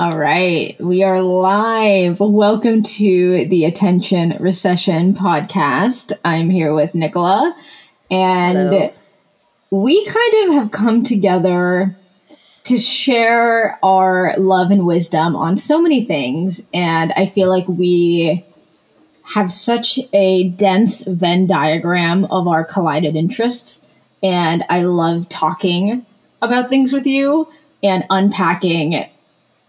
All right, we are live. Welcome to the Attention Recession podcast. I'm here with Nicola, and Hello. we kind of have come together to share our love and wisdom on so many things. And I feel like we have such a dense Venn diagram of our collided interests. And I love talking about things with you and unpacking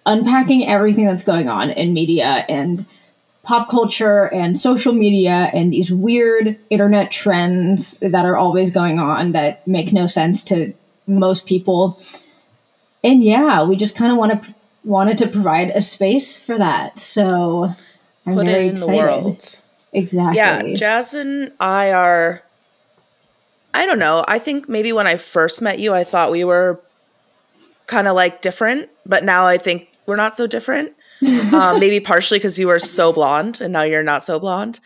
unpacking everything that's going on in media and pop culture and social media and these weird internet trends that are always going on that make no sense to most people. And yeah, we just kind of want to wanted to provide a space for that. So I'm Put very it in excited. the world. Exactly. Yeah, Jaz and I are. I don't know. I think maybe when I first met you, I thought we were kind of like different, but now I think we're not so different. um, maybe partially because you were so blonde and now you're not so blonde.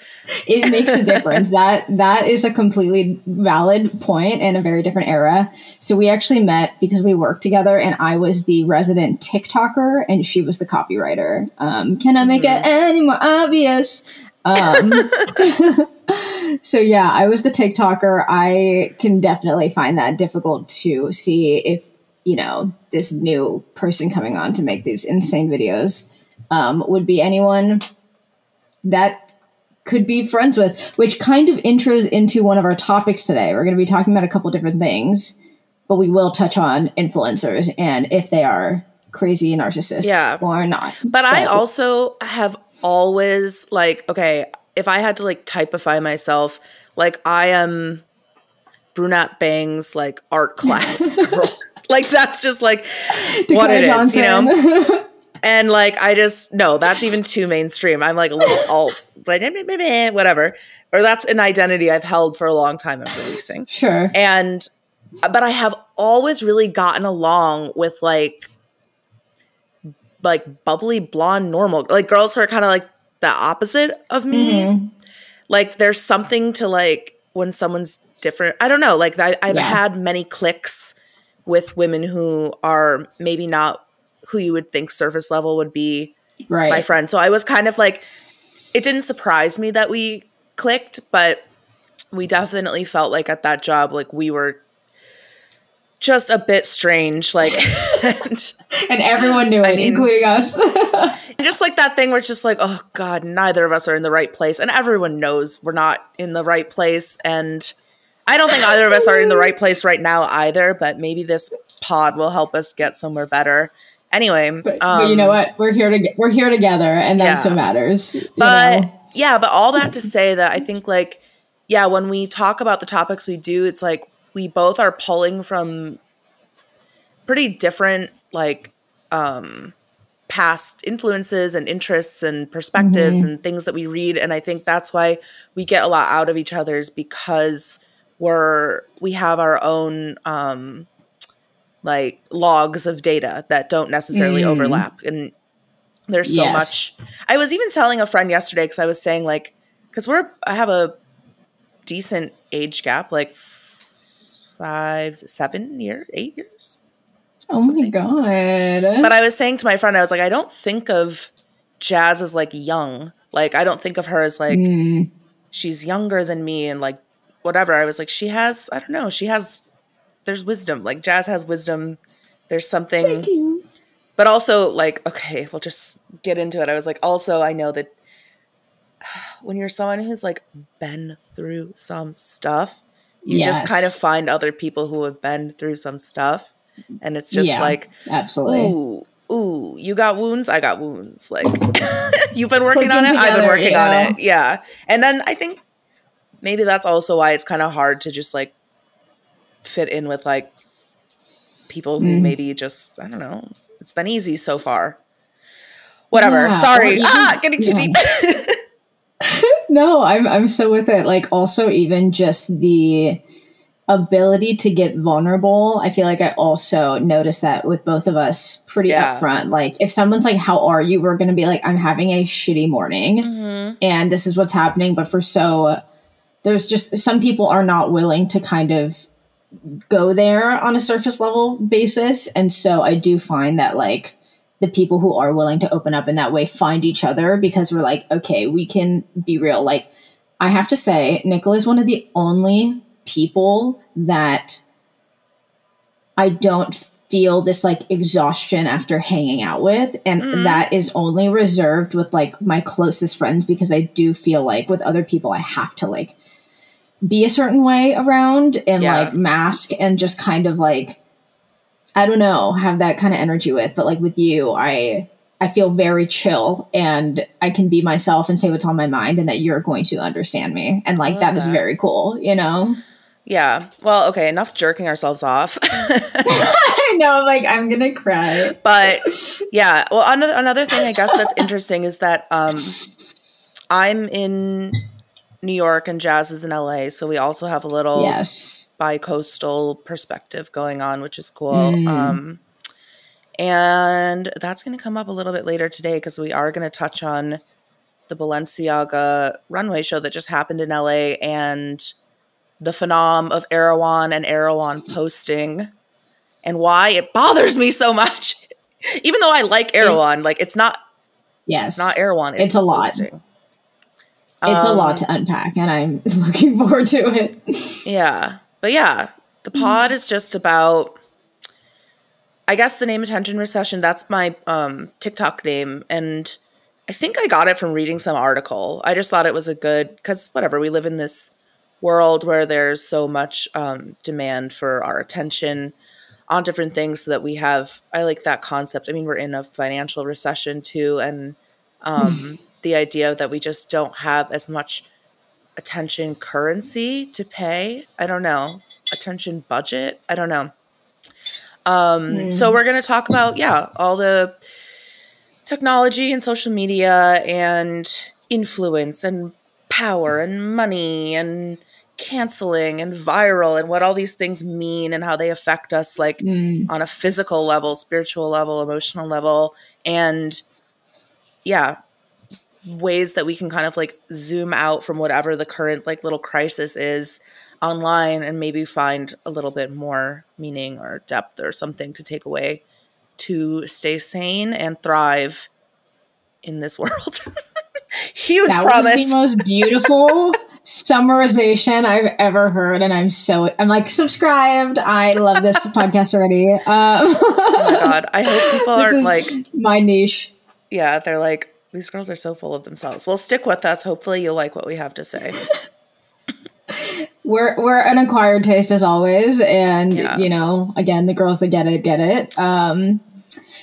it makes a difference. that that is a completely valid point in a very different era. So we actually met because we worked together, and I was the resident TikToker, and she was the copywriter. Um, can I make it any more obvious? Um, so yeah, I was the TikToker. I can definitely find that difficult to see if you know this new person coming on to make these insane videos um, would be anyone that could be friends with, which kind of intros into one of our topics today. We're going to be talking about a couple different things, but we will touch on influencers and if they are crazy narcissists Yeah. or not. But I also have always like okay, if I had to like typify myself, like I am brunette bangs like art class girl. Like that's just like what it Dakota is, you know? Johnson. And like I just no, that's even too mainstream. I'm like a little alt, like whatever. Or that's an identity I've held for a long time. I'm releasing, sure. and but I have always really gotten along with like like bubbly blonde normal like girls who are kind of like the opposite of me. Mm-hmm. Like there's something to like when someone's different. I don't know. Like I, I've Yeah. had many clicks with women who are maybe not who you would think surface level would be Right. my friend. So I was kind of like, it didn't surprise me that we clicked, but we definitely felt like at that job, like we were just a bit strange. Like, and And everyone knew it, mean- including us. just like that thing where it's just like, oh God, neither of us are in the right place. And everyone knows we're not in the right place. And I don't think either of us are in the right place right now either, but maybe this pod will help us get somewhere better. Anyway, but, but you know um, what? We're here to we're here together, and that's Yeah. what matters. but know? yeah but all that to say that i think like yeah when we talk about the topics we do it's like we both are pulling from pretty different like um past influences and interests and perspectives and things that we read and i think that's why we get a lot out of each other's because we're we have our own um like logs of data that don't necessarily overlap and there's so Yes. much i was even telling a friend yesterday because i was saying like because we're i have a decent age gap like five seven year eight years oh my god! but I was saying to my friend, I was like, I don't think of Jaz as like young. Like, I don't think of her as like Mm. she's younger than me and like whatever. I was like, she has, I don't know, she has, there's wisdom. Like, Jaz has wisdom. There's something, but also like, okay, we'll just get into it. I was like, also, I know that when you're someone who's like been through some stuff, you just kind of find other people who have been through some stuff. And it's just Yeah, like, absolutely. ooh, ooh, you got wounds, I got wounds. Like you've been working Click on it, them I've been working yeah. on it. Yeah. And then I think maybe that's also why it's kind of hard to just like fit in with like people who Mm. maybe just I don't know. It's been easy so far. Whatever. Yeah, Sorry. even- ah, getting too yeah. deep. No, I'm I'm so with it. Like also even just the ability to get vulnerable. I feel like I also noticed that with both of us pretty Yeah. upfront. Like if someone's like, "How are you?" We're gonna be like, "I'm having a shitty morning, Mhm. and this is what's happening." But for so, there's just some people are not willing to kind of go there on a surface level basis, and so I do find that like the people who are willing to open up in that way find each other because we're like, okay, we can be real. Like, I have to say, Nicola is one of the only people that I don't feel this like exhaustion after hanging out with. And mm. that is only reserved with like my closest friends because I do feel like with other people, I have to like be a certain way around and yeah. like mask and just kind of like, I don't know, have that kind of energy with. But like with you, I. I feel very chill and I can be myself and say what's on my mind and that you're going to understand me. And like that, that is very cool, you know? Yeah. Well, okay, enough jerking ourselves off. I know, like I'm gonna cry. But yeah, well, another another thing I guess that's interesting is that um, I'm in New York and Jaz is in LA, so we also have a little yes bi-coastal perspective going on, which is cool. Mm. Um, and that's going to come up a little bit later today because we are going to touch on the Balenciaga runway show that just happened in LA and the phenom of Erewhon and Erewhon posting and why it bothers me so much. Even though I like Erewhon, like it's not Yes. It's not Erewhon. It's, it's a lot. Posting. It's um, a lot to unpack and I'm looking forward to it. Yeah. But yeah, the pod is just about I guess the name attention recession, that's my um TikTok name and I think I got it from reading some article. I just thought it was a good cuz whatever, we live in this world where there's so much um, demand for our attention on different things so that we have i like that concept i mean we're in a financial recession too and um, the idea that we just don't have as much attention currency to pay. I don't know. Attention budget? I don't know. Um, mm. so we're going to talk about yeah all the technology and social media and influence and power and money and canceling and viral and what all these things mean and how they affect us like mm. on a physical level, spiritual level, emotional level. And yeah, ways that we can kind of like zoom out from whatever the current like little crisis is online and maybe find a little bit more meaning or depth or something to take away to stay sane and thrive in this world. Huge that promise. Was the most beautiful summarization I've ever heard, and I'm so I'm like subscribed. I love this podcast already. Um, oh my god! I hope people are like my niche. Yeah, they're like these girls are so full of themselves. Well, stick with us. Hopefully, you'll like what we have to say. we're we're an acquired taste as always, and yeah. you know, again, the girls that get it get it. Um,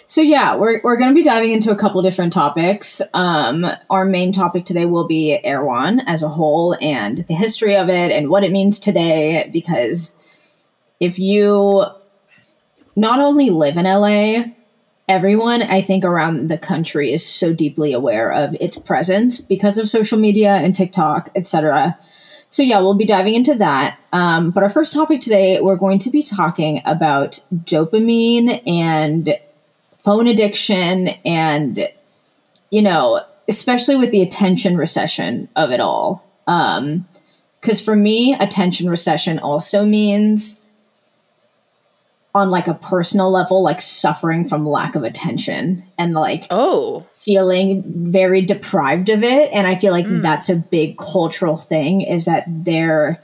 so yeah, we're we're going to be diving into a couple different topics. Um, our main topic today will be Erewhon as a whole and the history of it and what it means today. Because if you not only live in LA, everyone I think around the country is so deeply aware of its presence because of social media and TikTok, etc. So yeah, we'll be diving into that. Um, but our first topic today, we're going to be talking about dopamine and phone addiction and you know especially with the attention recession of it all um because for me attention recession also means on like a personal level like suffering from lack of attention and like oh feeling very deprived of it and i feel like mm. that's a big cultural thing is that there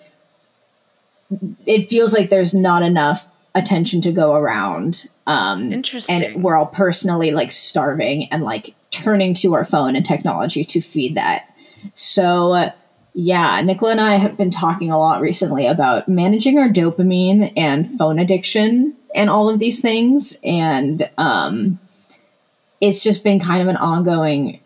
it feels like there's not enough attention to go around. Um, Interesting. And we're all personally like starving and like turning to our phone and technology to feed that. So, yeah, Nicola and I have been talking a lot recently about managing our dopamine and phone addiction and all of these things. And um, it's just been kind of an ongoing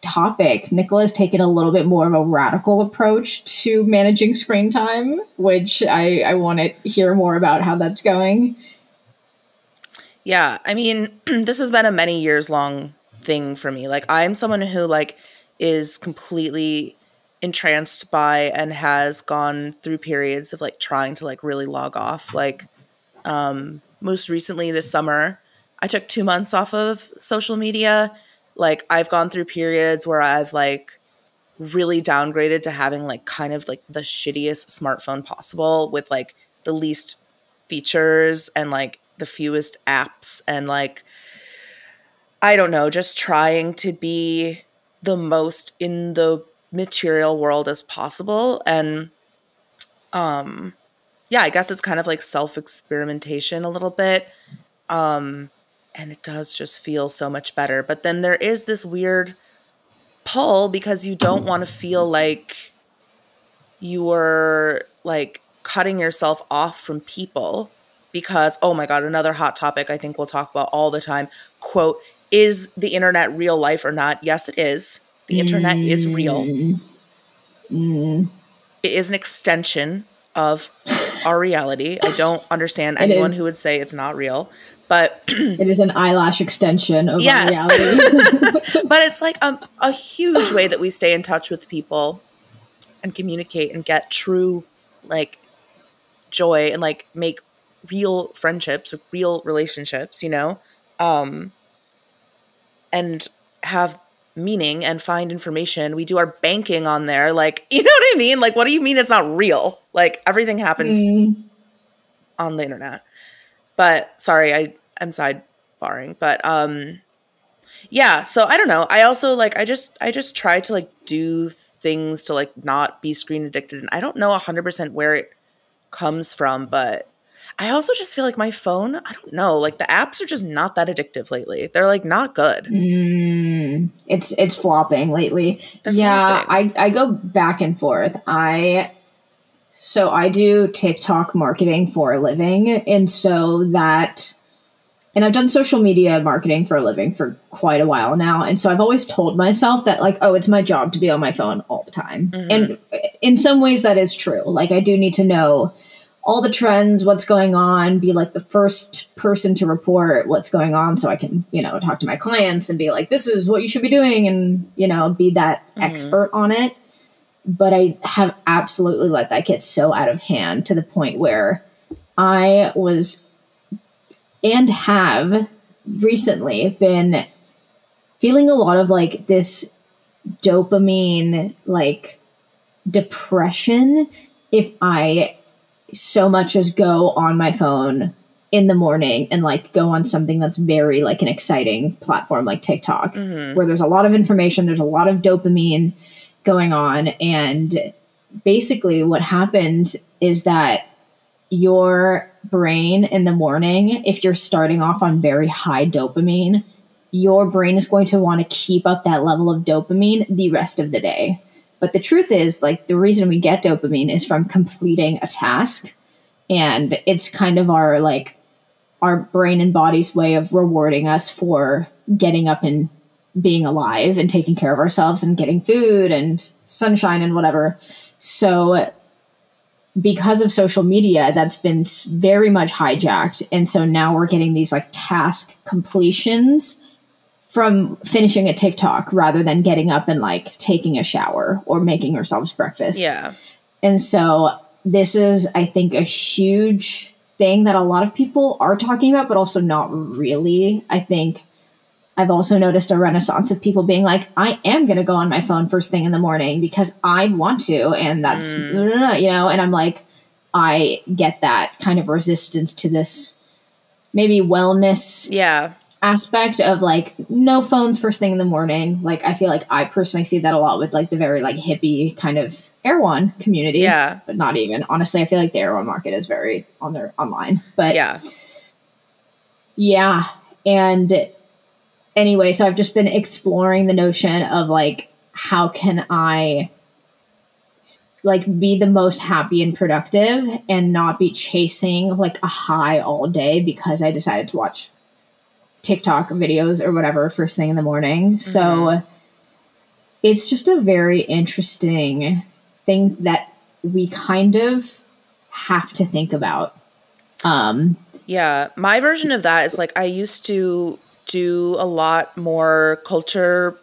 topic, Nicola's taken a little bit more of a radical approach to managing screen time, which I, I want to hear more about how that's going. Yeah, I mean, this has been a many years long thing for me. Like I'm someone who like is completely entranced by and has gone through periods of like trying to like really log off. Like um most recently this summer, I took 2 months off of social media like I've gone through periods where I've like really downgraded to having like kind of like the shittiest smartphone possible with like the least features and like the fewest apps and like I don't know, just trying to be the most in the material world as possible and um yeah, I guess it's kind of like self-experimentation a little bit. Um and it does just feel so much better. But then there is this weird pull because you don't want to feel like you're like cutting yourself off from people because oh my god another hot topic i think we'll talk about all the time quote is the internet real life or not yes it is the internet mm. is real mm. it is an extension of our reality i don't understand anyone who would say it's not real but it is an eyelash extension of yes. reality but it's like a, a huge way that we stay in touch with people and communicate and get true like joy and like make real friendships, real relationships, you know, um, and have meaning and find information. We do our banking on there. Like, you know what I mean? Like, what do you mean it's not real? Like, everything happens mm. on the internet. But sorry, I am sidebarring. But um, yeah. So I don't know. I also like. I just I just try to like do things to like not be screen addicted, and I don't know hundred percent where it comes from, but I also just feel like my phone, I don't know, like the apps are just not that addictive lately. They're like not good. Mm, it's it's flopping lately. They're yeah, flopping. I I go back and forth. I so I do TikTok marketing for a living and so that and I've done social media marketing for a living for quite a while now. And so I've always told myself that, like, oh, it's my job to be on my phone all the time. Mm-hmm. And in some ways, that is true. Like, I do need to know all the trends, what's going on, be like the first person to report what's going on so I can, you know, talk to my clients and be like, this is what you should be doing and, you know, be that mm-hmm. expert on it. But I have absolutely let that get so out of hand to the point where I was and have recently been feeling a lot of like this dopamine like depression if I so much as go on my phone in the morning and like go on something that's very like an exciting platform like TikTok mm-hmm. where there's a lot of information, there's a lot of dopamine going on and basically what happens is that your brain in the morning, if you're starting off on very high dopamine, your brain is going to want to keep up that level of dopamine the rest of the day. But the truth is, like, the reason we get dopamine is from completing a task. And it's kind of our, like, our brain and body's way of rewarding us for getting up and being alive and taking care of ourselves and getting food and sunshine and whatever. So because of social media that's been very much hijacked and so now we're getting these like task completions from finishing a TikTok rather than getting up and like taking a shower or making ourselves breakfast. Yeah. And so this is I think a huge thing that a lot of people are talking about but also not really. I think I've also noticed a renaissance of people being like, I am going to go on my phone first thing in the morning because I want to. And that's, mm. you know, and I'm like, I get that kind of resistance to this maybe wellness yeah aspect of like no phones first thing in the morning. Like i feel like i personally see that a lot with like the very like hippie kind of erewhon community. Yeah. But not even. Honestly i feel like the erewhon market is very on their online. But yeah. Yeah. And anyway, so I've just been exploring the notion of like, how can I like be the most happy and productive and not be chasing like a high all day because I decided to watch TikTok videos or whatever first thing in the morning. Mm-hmm. So it's just a very interesting thing that we kind of have to think about. Um yeah, my version of that is like I used to do a lot more culture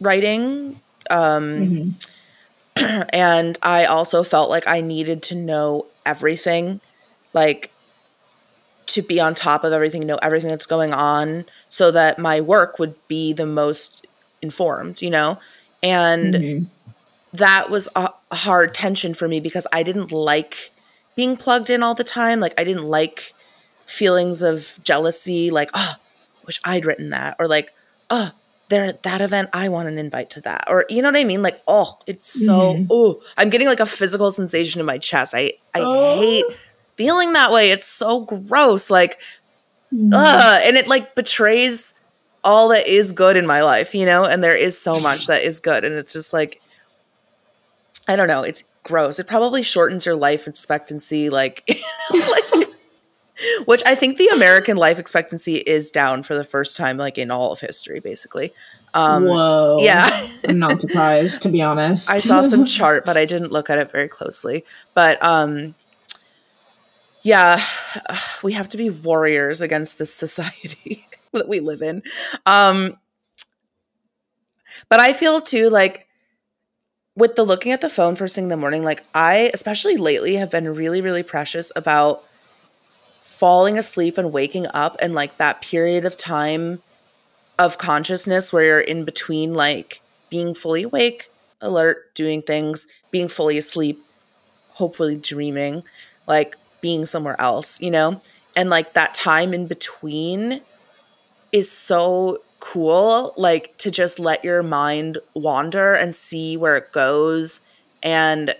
writing. Um, mm-hmm. and I also felt like I needed to know everything, like to be on top of everything, know everything that's going on, so that my work would be the most informed, you know? And mm-hmm. that was a hard tension for me because I didn't like being plugged in all the time. Like, I didn't like feelings of jealousy, like, oh, wish I'd written that, or like, oh, they're at that event. I want an invite to that. Or you know what I mean? Like, oh, it's so mm-hmm. oh, I'm getting like a physical sensation in my chest. I I oh. hate feeling that way. It's so gross. Like, mm. uh, and it like betrays all that is good in my life, you know? And there is so much that is good. And it's just like, I don't know, it's gross. It probably shortens your life expectancy, like, like which I think the American life expectancy is down for the first time, like in all of history, basically. Um, Whoa. Yeah. I'm not surprised, to be honest. I saw some chart, but I didn't look at it very closely. But um, yeah, we have to be warriors against this society that we live in. Um, but I feel too like with the looking at the phone first thing in the morning, like I, especially lately, have been really, really precious about falling asleep and waking up and like that period of time of consciousness where you're in between like being fully awake, alert, doing things, being fully asleep, hopefully dreaming, like being somewhere else, you know? And like that time in between is so cool, like to just let your mind wander and see where it goes. And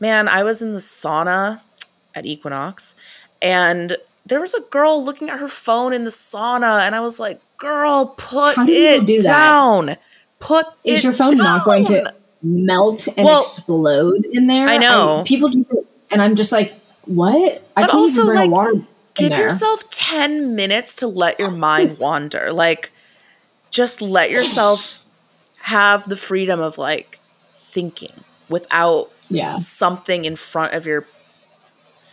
man, I was in the sauna at Equinox and there was a girl looking at her phone in the sauna and I was like, "Girl, put it do down." That? Put Is your phone down. not going to melt and well, explode in there? I know. I, people do this and I'm just like, "What?" I can't also, even bring like, water give there. yourself 10 minutes to let your mind wander. Like just let yourself have the freedom of like thinking without yeah. something in front of your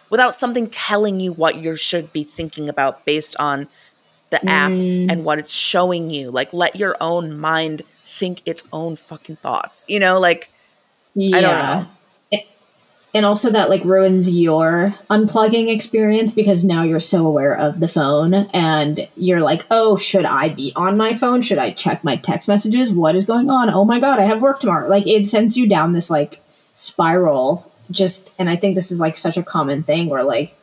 without something telling you what you should be thinking about based on the app mm. and what it's showing you. Like let your own mind think its own fucking thoughts. You know, like yeah. I don't know and also that like ruins your unplugging experience because now you're so aware of the phone and you're like oh should i be on my phone? Should i check my text messages? What is going on? Oh my god i have work tomorrow. Like it sends you down this like spiral. Just and i think this is like such a common thing where like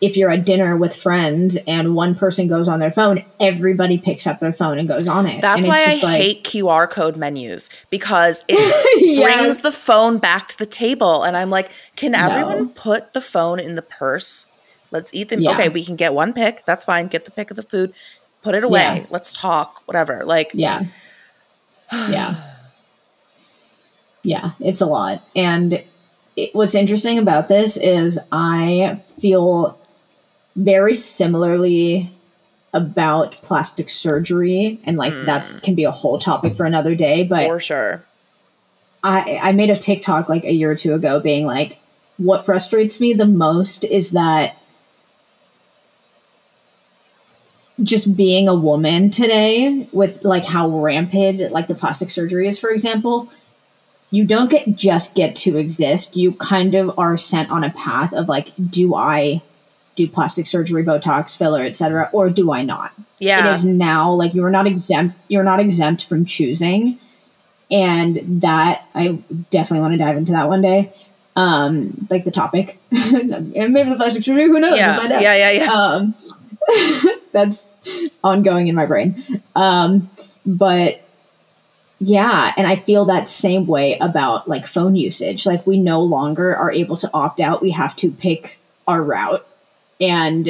if you're at dinner with friends and one person goes on their phone, everybody picks up their phone and goes on it. That's why I like, hate QR code menus because it yes. brings the phone back to the table. And I'm like, can everyone no. put the phone in the purse? Let's eat them. Yeah. Okay, we can get one pick. That's fine. Get the pick of the food, put it away. Yeah. Let's talk, whatever. Like, yeah. Yeah. yeah, it's a lot. And it, what's interesting about this is I feel very similarly about plastic surgery and like mm. that's can be a whole topic for another day but for sure i i made a tiktok like a year or two ago being like what frustrates me the most is that just being a woman today with like how rampant like the plastic surgery is for example you don't get just get to exist you kind of are sent on a path of like do i do plastic surgery, Botox, filler, etc., or do I not? Yeah, it is now like you're not exempt. You're not exempt from choosing, and that I definitely want to dive into that one day. Um, like the topic, and maybe the plastic surgery. Who knows? Yeah, we'll yeah, yeah, yeah. Um, that's ongoing in my brain. Um, but yeah, and I feel that same way about like phone usage. Like we no longer are able to opt out. We have to pick our route and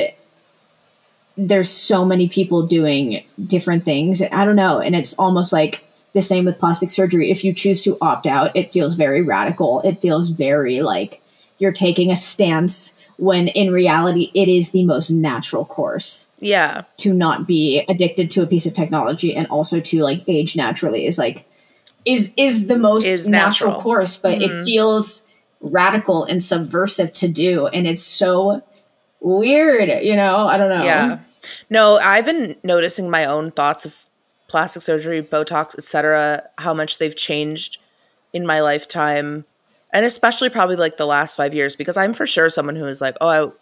there's so many people doing different things. I don't know. And it's almost like the same with plastic surgery. If you choose to opt out, it feels very radical. It feels very like you're taking a stance when in reality it is the most natural course. Yeah. To not be addicted to a piece of technology and also to like age naturally is like is is the most is natural. natural. course, but mm-hmm. it feels radical and subversive to do and it's so weird, you know? I don't know. Yeah. No, I've been noticing my own thoughts of plastic surgery, Botox, etc., how much they've changed in my lifetime. And especially probably like the last five years, because I'm for sure someone who is like, oh,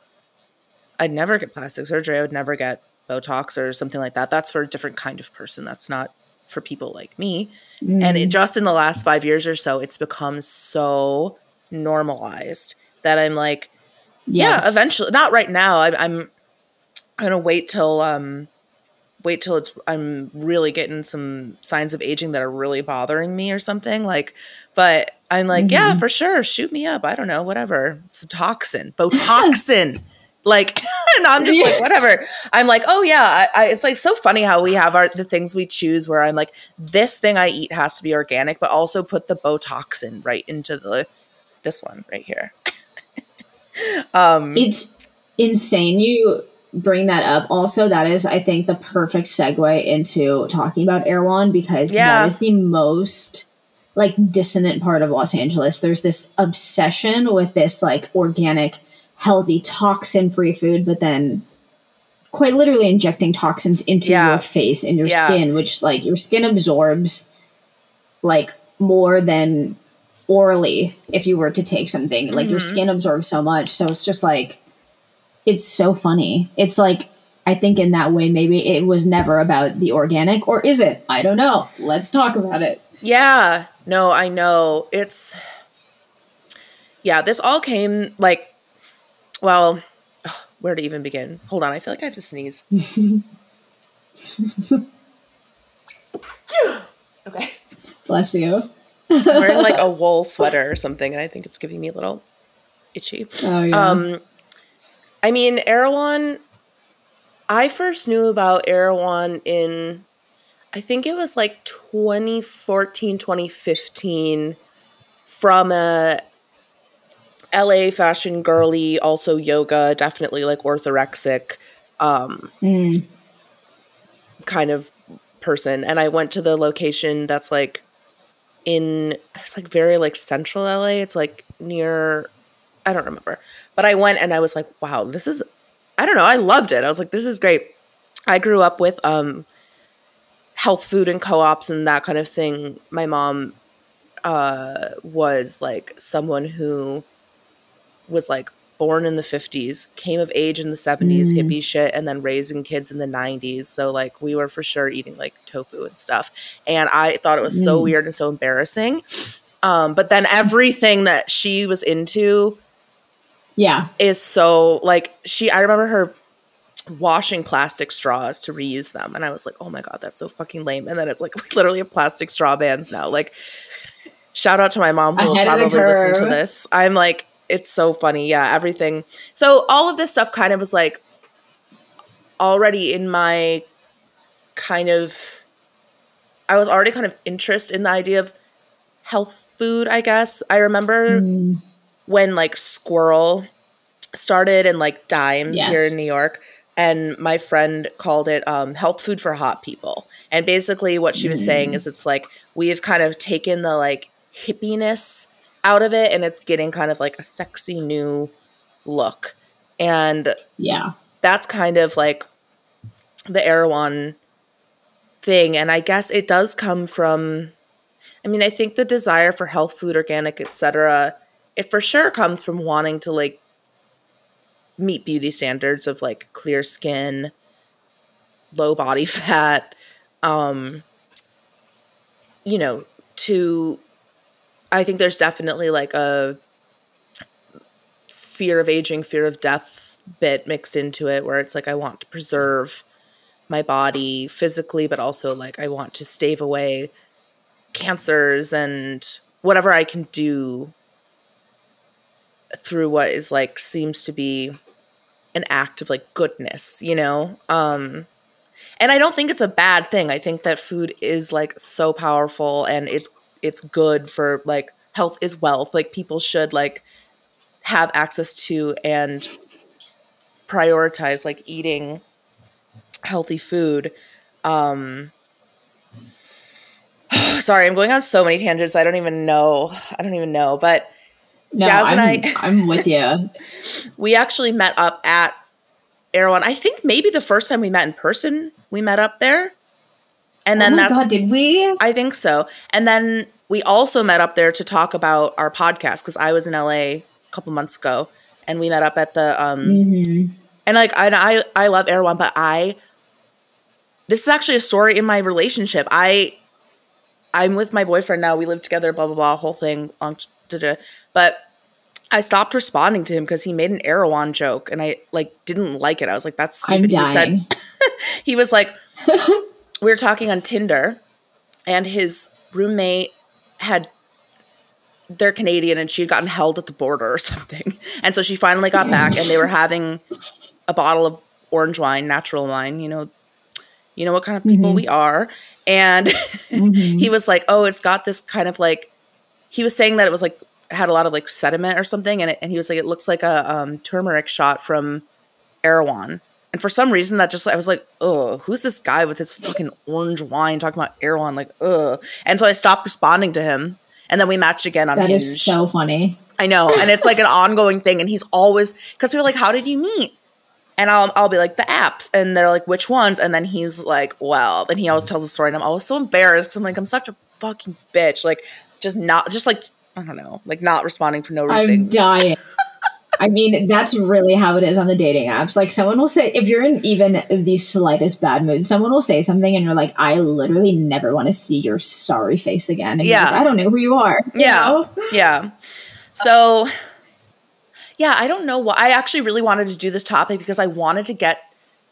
I, I'd never get plastic surgery. I would never get Botox or something like that. That's for a different kind of person. That's not for people like me. Mm. And it, just in the last five years or so, it's become so normalized that I'm like, Yes. Yeah, eventually. Not right now. I, I'm I'm gonna wait till um wait till it's I'm really getting some signs of aging that are really bothering me or something. Like, but I'm like, mm-hmm. yeah, for sure, shoot me up. I don't know, whatever. It's a toxin, botoxin. like, and I'm just yeah. like, whatever. I'm like, oh yeah, I, I, it's like so funny how we have our the things we choose. Where I'm like, this thing I eat has to be organic, but also put the botoxin right into the this one right here. um, it's insane. You bring that up. Also, that is, I think, the perfect segue into talking about Erewhon because yeah. that is the most like dissonant part of Los Angeles. There's this obsession with this like organic, healthy, toxin free food, but then quite literally injecting toxins into yeah. your face and your yeah. skin, which like your skin absorbs like more than orally if you were to take something. Like mm-hmm. your skin absorbs so much. So it's just like it's so funny. It's like I think in that way maybe it was never about the organic or is it? I don't know. Let's talk about it. Yeah. No, I know. It's Yeah, this all came like well, ugh, where to even begin? Hold on, I feel like I have to sneeze. okay. Bless you. I'm wearing like a wool sweater or something, and I think it's giving me a little itchy. Oh yeah. Um, I mean, Erewhon, I first knew about Erewhon in, I think it was like 2014, 2015 from a LA fashion girly, also yoga, definitely like orthorexic um, mm. kind of person. And I went to the location that's like in, it's like very like central LA. It's like near I don't remember. But I went and I was like, wow, this is I don't know, I loved it. I was like, this is great. I grew up with um health food and co-ops and that kind of thing. My mom uh was like someone who was like born in the 50s, came of age in the 70s, mm. hippie shit, and then raising kids in the 90s. So, like, we were for sure eating like tofu and stuff. And I thought it was mm. so weird and so embarrassing. Um, but then everything that she was into yeah is so like she i remember her washing plastic straws to reuse them and i was like oh my god that's so fucking lame and then it's like we literally have plastic straw bans now like shout out to my mom who will probably listen to this i'm like it's so funny yeah everything so all of this stuff kind of was like already in my kind of i was already kind of interested in the idea of health food i guess i remember mm when like Sqirl started and like Dimes yes. here in New York. And my friend called it um, health food for hot people. And basically, what she was mm. saying is it's like we've kind of taken the like hippiness out of it and it's getting kind of like a sexy new look. And yeah, that's kind of like the Erewhon thing. And I guess it does come from, I mean, I think the desire for health food, organic, etc it for sure comes from wanting to like meet beauty standards of like clear skin, low body fat, um, you know, to I think there's definitely like a fear of aging, fear of death bit mixed into it where it's like I want to preserve my body physically, but also like I want to stave away cancers and whatever I can do through what is like seems to be an act of like goodness, you know? Um and I don't think it's a bad thing. I think that food is like so powerful and it's it's good for like health is wealth. Like people should like have access to and prioritize like eating healthy food. Um sorry, I'm going on so many tangents. I don't even know. I don't even know, but no, Jaz and I'm, I, I'm with you. we actually met up at Erewhon. I think maybe the first time we met in person, we met up there. And then oh that's God, did we? I think so. And then we also met up there to talk about our podcast because I was in LA a couple months ago, and we met up at the um. Mm-hmm. And like I, I I love Erewhon, but I. This is actually a story in my relationship. I I'm with my boyfriend now. We live together, blah blah blah, whole thing. But I stopped responding to him because he made an Erewhon joke and I like didn't like it. I was like, that's stupid. He said he was like, we were talking on Tinder, and his roommate had they're Canadian and she had gotten held at the border or something. And so she finally got back and they were having a bottle of orange wine, natural wine, you know, you know what kind of people mm-hmm. we are. And mm-hmm. he was like, "Oh, it's got this kind of like he was saying that it was like had a lot of like sediment or something and it, and he was like it looks like a um, turmeric shot from Erewhon." And for some reason, that just I was like, "Oh, who's this guy with his fucking orange wine talking about Erewhon?" Like, ugh. And so I stopped responding to him, and then we matched again on. That Hinge. is so funny. I know, and it's like an ongoing thing. And he's always because we are like, "How did you meet?" And I'll I'll be like the apps, and they're like, "Which ones?" And then he's like, "Well," then he always tells a story, and I'm always so embarrassed because I'm like, I'm such a fucking bitch, like just not just like I don't know, like not responding for no reason. I'm dying. I mean, that's really how it is on the dating apps. Like, someone will say, if you're in even the slightest bad mood, someone will say something, and you're like, I literally never want to see your sorry face again. And yeah. Like, I don't know who you are. You yeah. Know? Yeah. So, yeah, I don't know why. I actually really wanted to do this topic because I wanted to get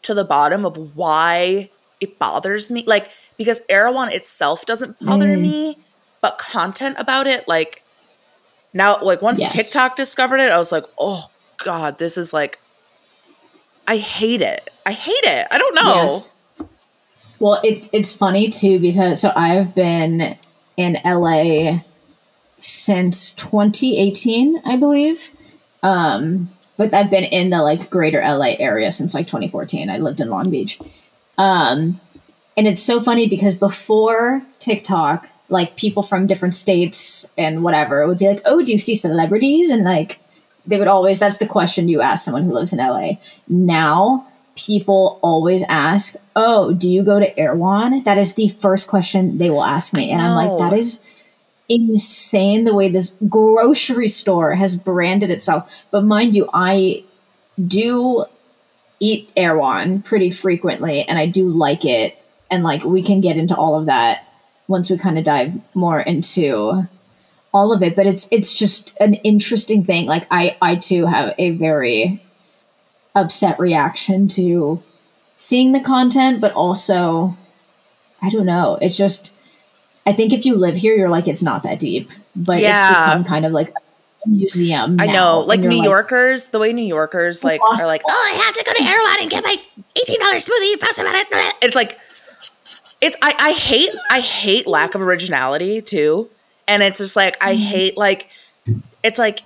to the bottom of why it bothers me. Like, because Erewhon itself doesn't bother mm. me, but content about it, like, now, like once yes. TikTok discovered it, I was like, oh God, this is like, I hate it. I hate it. I don't know. Yes. Well, it, it's funny too because so I've been in LA since 2018, I believe. Um, but I've been in the like greater LA area since like 2014. I lived in Long Beach. Um, and it's so funny because before TikTok, like people from different states and whatever would be like, "Oh, do you see celebrities?" And like they would always that's the question you ask someone who lives in LA. Now people always ask, "Oh, do you go to Erewhon?" That is the first question they will ask me, and I'm like, "That is insane the way this grocery store has branded itself." But mind you, I do eat Erewhon pretty frequently, and I do like it, and like we can get into all of that once we kind of dive more into all of it but it's it's just an interesting thing like i i too have a very upset reaction to seeing the content but also i don't know it's just i think if you live here you're like it's not that deep but yeah. it's become kind of like a museum i know like new like, yorkers the way new yorkers like are like oh i have to go to Erewhon and get my $18 smoothie post about it it's like it's I, I hate I hate lack of originality too. And it's just like I mm-hmm. hate like it's like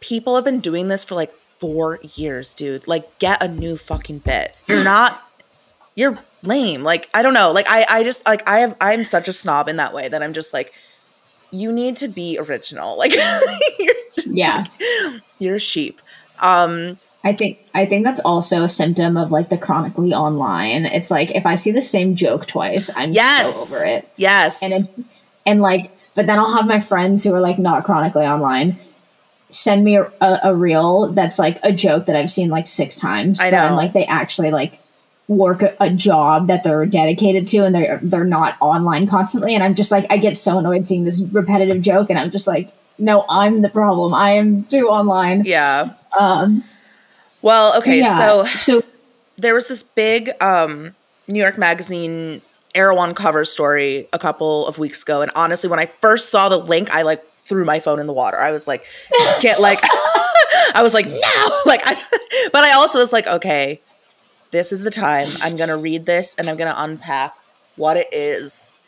people have been doing this for like four years, dude. Like get a new fucking bit. You're not you're lame. Like I don't know. Like I I just like I have I'm such a snob in that way that I'm just like you need to be original. Like you're yeah. Like, you're sheep. Um I think I think that's also a symptom of like the chronically online. It's like if I see the same joke twice, I'm yes. so over it. Yes. And it's and like but then I'll have my friends who are like not chronically online send me a, a, a reel that's like a joke that I've seen like six times. I know. And like they actually like work a, a, job that they're dedicated to and they're they're not online constantly. And I'm just like I get so annoyed seeing this repetitive joke and I'm just like, no, I'm the problem. I am too online. Yeah. Um well, okay, yeah, so so there was this big um, New York Magazine Erewhon cover story a couple of weeks ago, and honestly, when I first saw the link, I like threw my phone in the water. I was like, get like, I was like, no, like, I, but I also was like, okay, this is the time I'm gonna read this and I'm gonna unpack what it is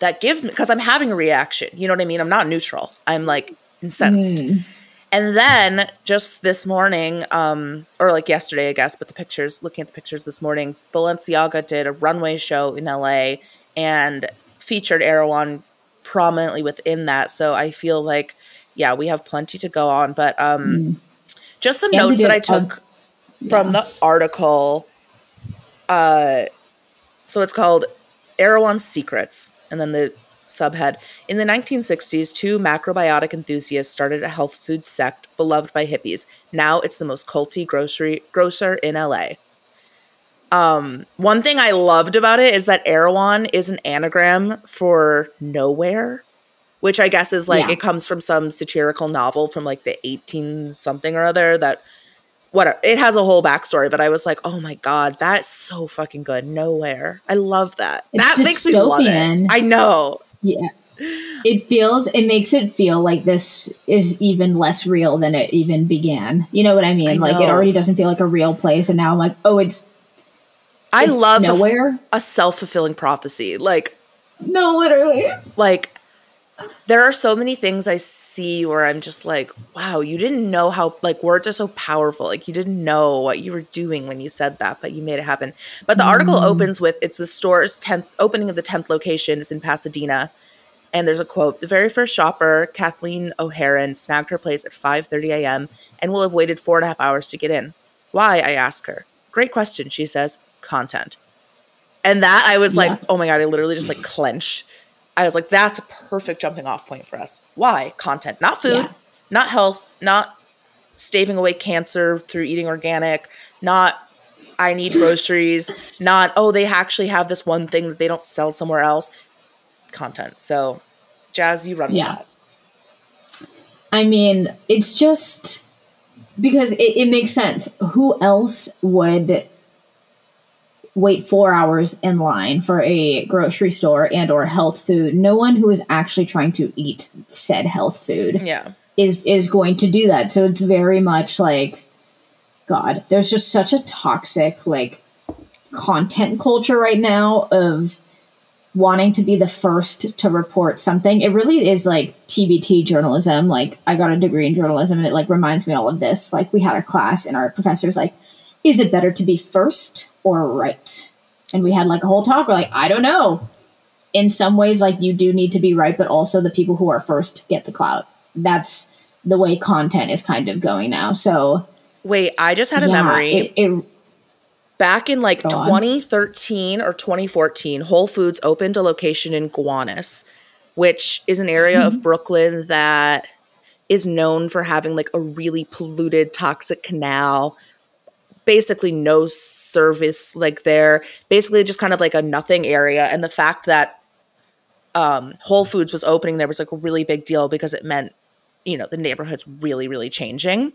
that gives me because I'm having a reaction. You know what I mean? I'm not neutral. I'm like incensed. Mm. And then just this morning, um, or like yesterday, I guess, but the pictures, looking at the pictures this morning, Balenciaga did a runway show in LA and featured Erewhon prominently within that. So I feel like, yeah, we have plenty to go on. But um, mm. just some notes that I took yeah. from the article. Uh, so it's called Erewhon Secrets. And then the subhead In the 1960s, two macrobiotic enthusiasts started a health food sect beloved by hippies. Now it's the most culty grocery grocer in LA. Um, one thing I loved about it is that Erewhon is an anagram for nowhere, which I guess is like yeah. it comes from some satirical novel from like the 18 something or other that what it has a whole backstory, but I was like, oh my god, that's so fucking good. Nowhere. I love that. It's that makes me love it. dystopian. I know. Yeah. It feels it makes it feel like this is even less real than it even began. You know what I mean? I like it already doesn't feel like a real place and now I'm like, "Oh, it's I It's love a, nowhere. a self-fulfilling prophecy. Like no literally." like there are so many things I see where I'm just like, wow, you didn't know how like words are so powerful. Like you didn't know what you were doing when you said that, but you made it happen. But the article mm. opens with it's the store's 10th opening of the 10th location is in Pasadena. And there's a quote, the very first shopper, Kathleen O'Haran, snagged her place at 5.30 a.m. and will have waited four and a half hours to get in. Why, I ask her. Great question, she says. Content. And that I was like, oh my God, I literally just like clenched. I was like, that's a perfect jumping off point for us. Why? Content, not food, Yeah. not health, not staving away cancer through eating organic, not I need groceries, not, oh, they actually have this one thing that they don't sell somewhere else. Content. So, Jaz, you run Yeah. I mean, it's just because it, it makes sense. Who else would wait four hours in line for a grocery store and or health food? No one who is actually trying to eat said health food Yeah. is is going to do that. So it's very much like God, there's just such a toxic like content culture right now of wanting to be the first to report something. It really is like TBT journalism. Like I got a degree in journalism and it like reminds me all of this. Like we had a class and our professor's like, is it better to be first or right? And we had like a whole talk. We're like, I don't know. In some ways, like you do need to be right, but also the people who are first get the clout. That's the way content is kind of going now. So Wait, I just had a yeah, memory. It, it, Back in like Go on. 2013 or 2014, Whole Foods opened a location in Gowanus, which is an area Mm-hmm. of Brooklyn that is known for having like a really polluted, toxic canal. Basically, no service like there. Basically, just kind of like a nothing area. And the fact that um, Whole Foods was opening there was like a really big deal because it meant, you know, the neighborhood's really, really changing.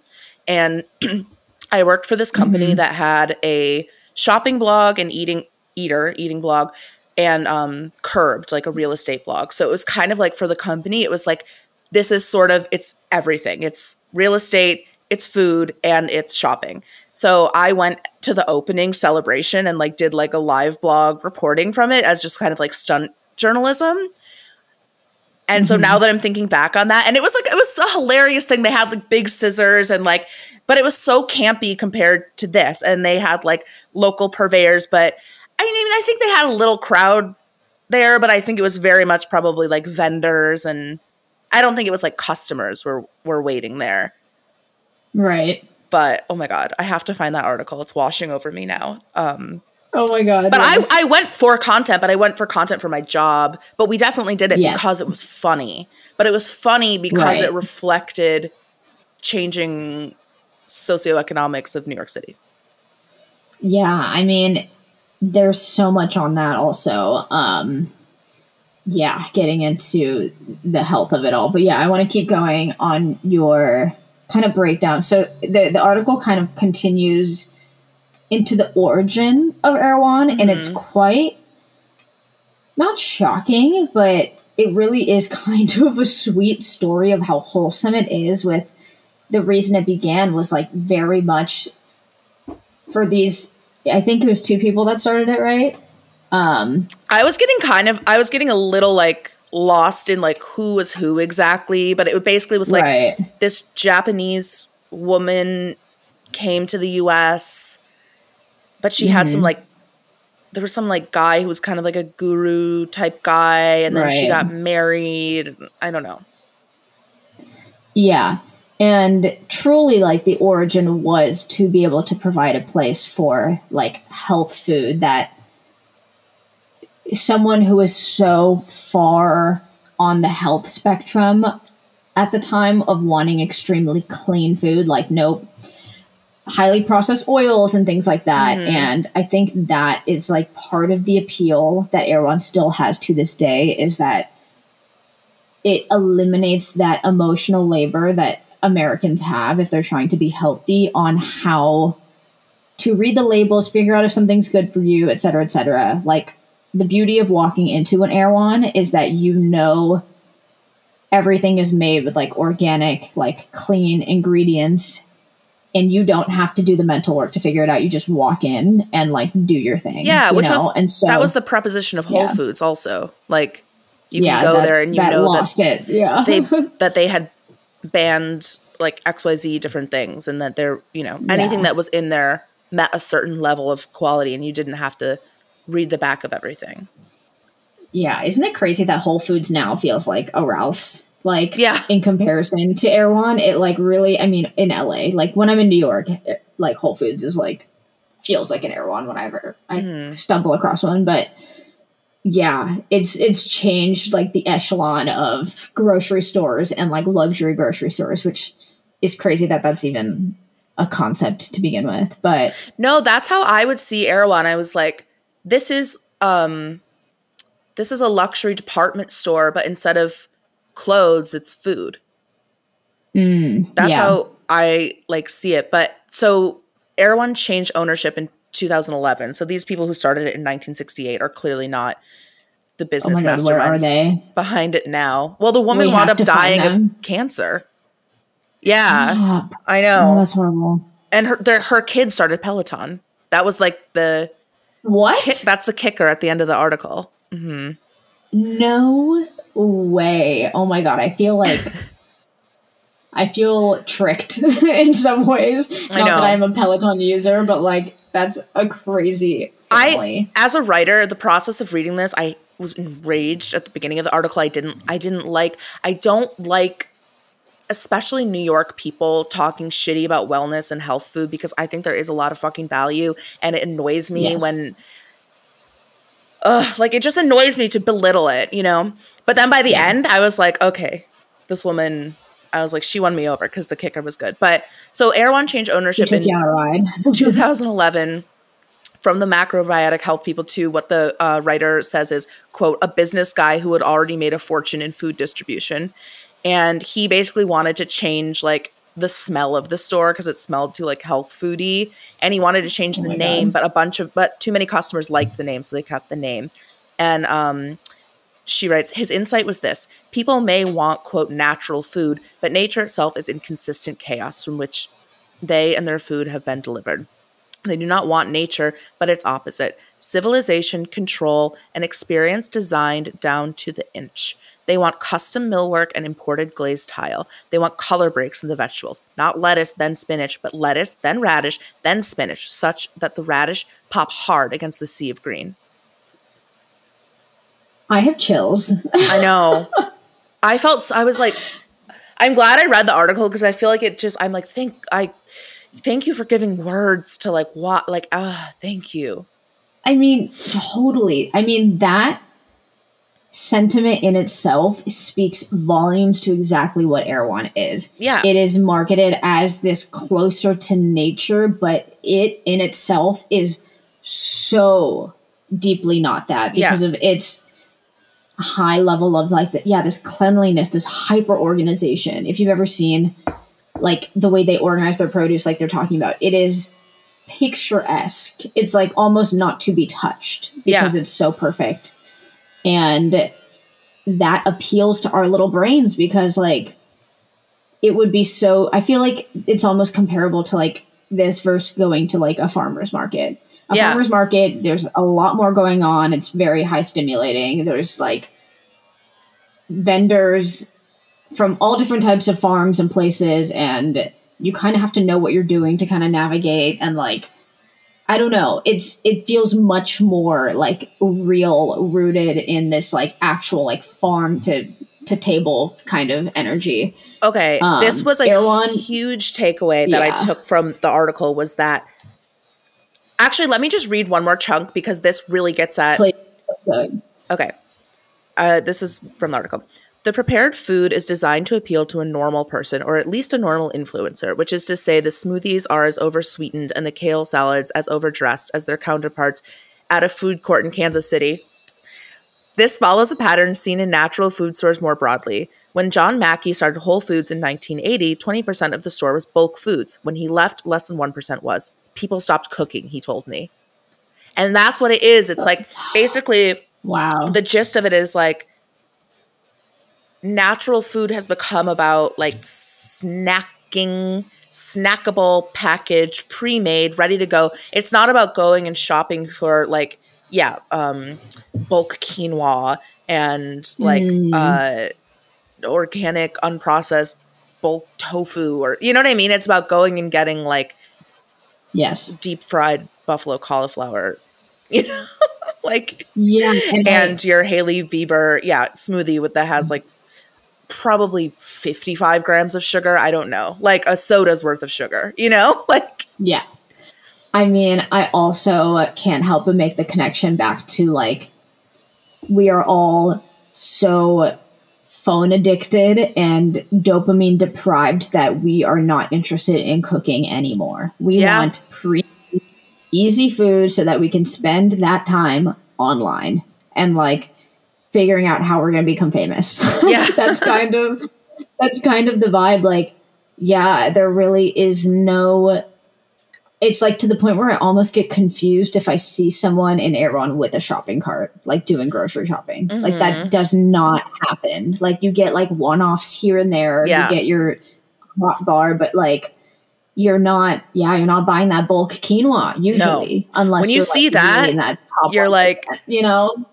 And I worked for this company that had a shopping blog and eating eater eating blog and um curbed like a real estate blog. So it was kind of like for the company it was like this is sort of it's everything. It's real estate, it's food and it's shopping. So I went to the opening celebration and like did like a live blog reporting from it as just kind of like stunt journalism. And so now mm-hmm. that I'm thinking back on that, and it was like it was a hilarious thing. They had like big scissors and like, but it was so campy compared to this. And they had like local purveyors, but I mean, I think they had a little crowd there, but I think it was very much probably like vendors, and I don't think it was like customers were were waiting there. Right. But oh my god, I have to find that article. It's washing over me now. Um, Oh my god. but yes. I, I went for content, but I went for content for my job. But we definitely did it Yes. because it was funny. But it was funny because Right. it reflected changing socioeconomics of New York City. Yeah, I mean, there's so much on that also. Um, yeah, getting into the health of it all. But yeah, I want to keep going on your kind of breakdown. So the, the article kind of continues into the origin of Erewhon, and it's quite not shocking, but it really is kind of a sweet story of how wholesome it is with the reason it began was like very much for these I think it was two people that started it, right? Um, I was getting kind of, I was getting a little like lost in like who was who exactly, but it basically was like right. this Japanese woman came to the US, but she had some mm-hmm. like there was some like guy who was kind of like a guru type guy, and then she got married. I don't know. Yeah. And truly, like, the origin was to be able to provide a place for, like, health food that someone who is so far on the health spectrum at the time of wanting extremely clean food, like, nope, highly processed oils and things like that. Mm-hmm. And I think that is, like, part of the appeal that Erewhon still has to this day is that it eliminates that emotional labor that Americans have if they're trying to be healthy on how to read the labels, figure out if something's good for you, et cetera, et cetera. Like the beauty of walking into an Erewhon is that you know everything is made with like organic, like clean ingredients and you don't have to do the mental work to figure it out. You just walk in and like do your thing. Yeah, you which know? was and so that was the preposition of Whole Yeah. Foods also. Like you yeah, can go that- there and you that know lost that it. Yeah, they that they had banned like XYZ different things and that they're, you know, anything Yeah. that was in there met a certain level of quality and you didn't have to read the back of everything. yeah. Isn't it crazy that Whole Foods now feels like a Ralph's? Like Yeah. in comparison to Erewhon, it like really. I mean, in LA, like when I'm in New York, it, like Whole Foods is like feels like an Erewhon whenever I Mm-hmm. stumble across one, but. Yeah, it's it's changed like the echelon of grocery stores and like luxury grocery stores, which is crazy that that's even a concept to begin with. But No, that's how I would see Erewhon. I was like, this is um this is a luxury department store, but instead of clothes, it's food. That's Mm, yeah. how I like see it. But so Erewhon changed ownership in 2011. So these people who started it in 1968 are clearly not the oh business my god, masterminds behind it now. Well, the woman We wound up dying of cancer. Yeah, Ah, I oh, know. that's horrible. and her their, her kids started Peloton. That was like the What? that's the kicker at the end of the article. Mm-hmm. no way. Oh my god, I feel like I feel tricked in some ways. Not I know. that I'm a Peloton user, but like that's a crazy family. I, as a writer, the process of reading this, I was enraged at the beginning of the article. I didn't, I didn't like, I don't like, especially New York people talking shitty about wellness and health food because I think there is a lot of fucking value, and it annoys me Yes. when. Ugh, like it just annoys me to belittle it, you know. But then by the end, I was like, okay, this woman. I was like, she won me over because the kicker was good. But so Erewhon changed ownership in you on a ride. 2011 from the macrobiotic health people to what the uh, writer says is quote a business guy who had already made a fortune in food distribution and he basically wanted to change like the smell of the store because it smelled too like health foody. And he wanted to change the Oh my name God. but a bunch of but too many customers liked the name so they kept the name. And um she writes his insight was this. People may want quote natural food but nature itself is inconsistent chaos from which they and their food have been delivered. They do not want nature, but its opposite. Civilization, control, and experience designed down to the inch. They want custom millwork and imported glazed tile. They want color breaks in the vegetables, not lettuce, then spinach, but lettuce, then radish, then spinach, such that the radish pop hard against the sea of green. I have chills. I know. I felt, I was like, I'm glad I read the article because I feel like it just, I'm like, thank, I, thank you for giving words to like what, like, ah, thank you. I mean, totally. I mean, that sentiment in itself speaks volumes to exactly what Erewhon is. Yeah. It is marketed as this closer to nature, but it in itself is so deeply not that Yeah. because of its high level of like the, yeah this cleanliness this hyper organization if you've ever seen like the way they organize their produce like they're talking about it is picturesque. It's like almost not to be touched because Yeah. it's so perfect. And that appeals to our little brains because like it would be so I feel like it's almost comparable to like this versus going to like a farmer's market. A Yeah. farmer's market, there's a lot more going on. It's very high stimulating. There's like vendors from all different types of farms and places and you kind of have to know what you're doing to kind of navigate and like I don't know. It's it feels much more like real rooted in this like actual like farm to to table kind of energy. Okay, Um, this was a Erewhon- huge takeaway that I took from the article was that actually let me just read one more chunk because this really gets at Okay. Uh, this is from the article. The prepared food is designed to appeal to a normal person, or at least a normal influencer, which is to say, the smoothies are as oversweetened and the kale salads as overdressed as their counterparts at a food court in Kansas City. This follows a pattern seen in natural food stores more broadly. When John Mackey started Whole Foods in 1980, 20% of the store was bulk foods. When he left, less than 1% was. People stopped cooking, he told me. And that's what it is. It's like basically Wow. the gist of it is like natural food has become about like snacking snackable package pre-made ready to go it's not about going and shopping for like yeah um bulk quinoa and like Mm. uh organic unprocessed bulk tofu or you know what i mean it's about going and getting like yes. deep fried buffalo cauliflower you know like Yeah. And, I- and your Hailey Bieber, yeah, smoothie with that has like probably 55 grams of sugar. I don't know, like a soda's worth of sugar, you know? Like, Yeah. I mean, I also can't help but make the connection back to like, we are all so phone addicted and dopamine deprived that we are not interested in cooking anymore. We Yeah. want pre easy food so that we can spend that time online and like figuring out how we're going to become famous. Yeah. that's kind of that's kind of the vibe like yeah, there really is no it's like to the point where I almost get confused if I see someone in Erewhon with a shopping cart, like doing grocery shopping. Like Mm-hmm. that does not happen. Like you get like one offs here and there. Yeah. You get your hot bar, but like you're not yeah, you're not buying that bulk quinoa usually. Unless When you you're, see like, that, that you're 1%, like- you know?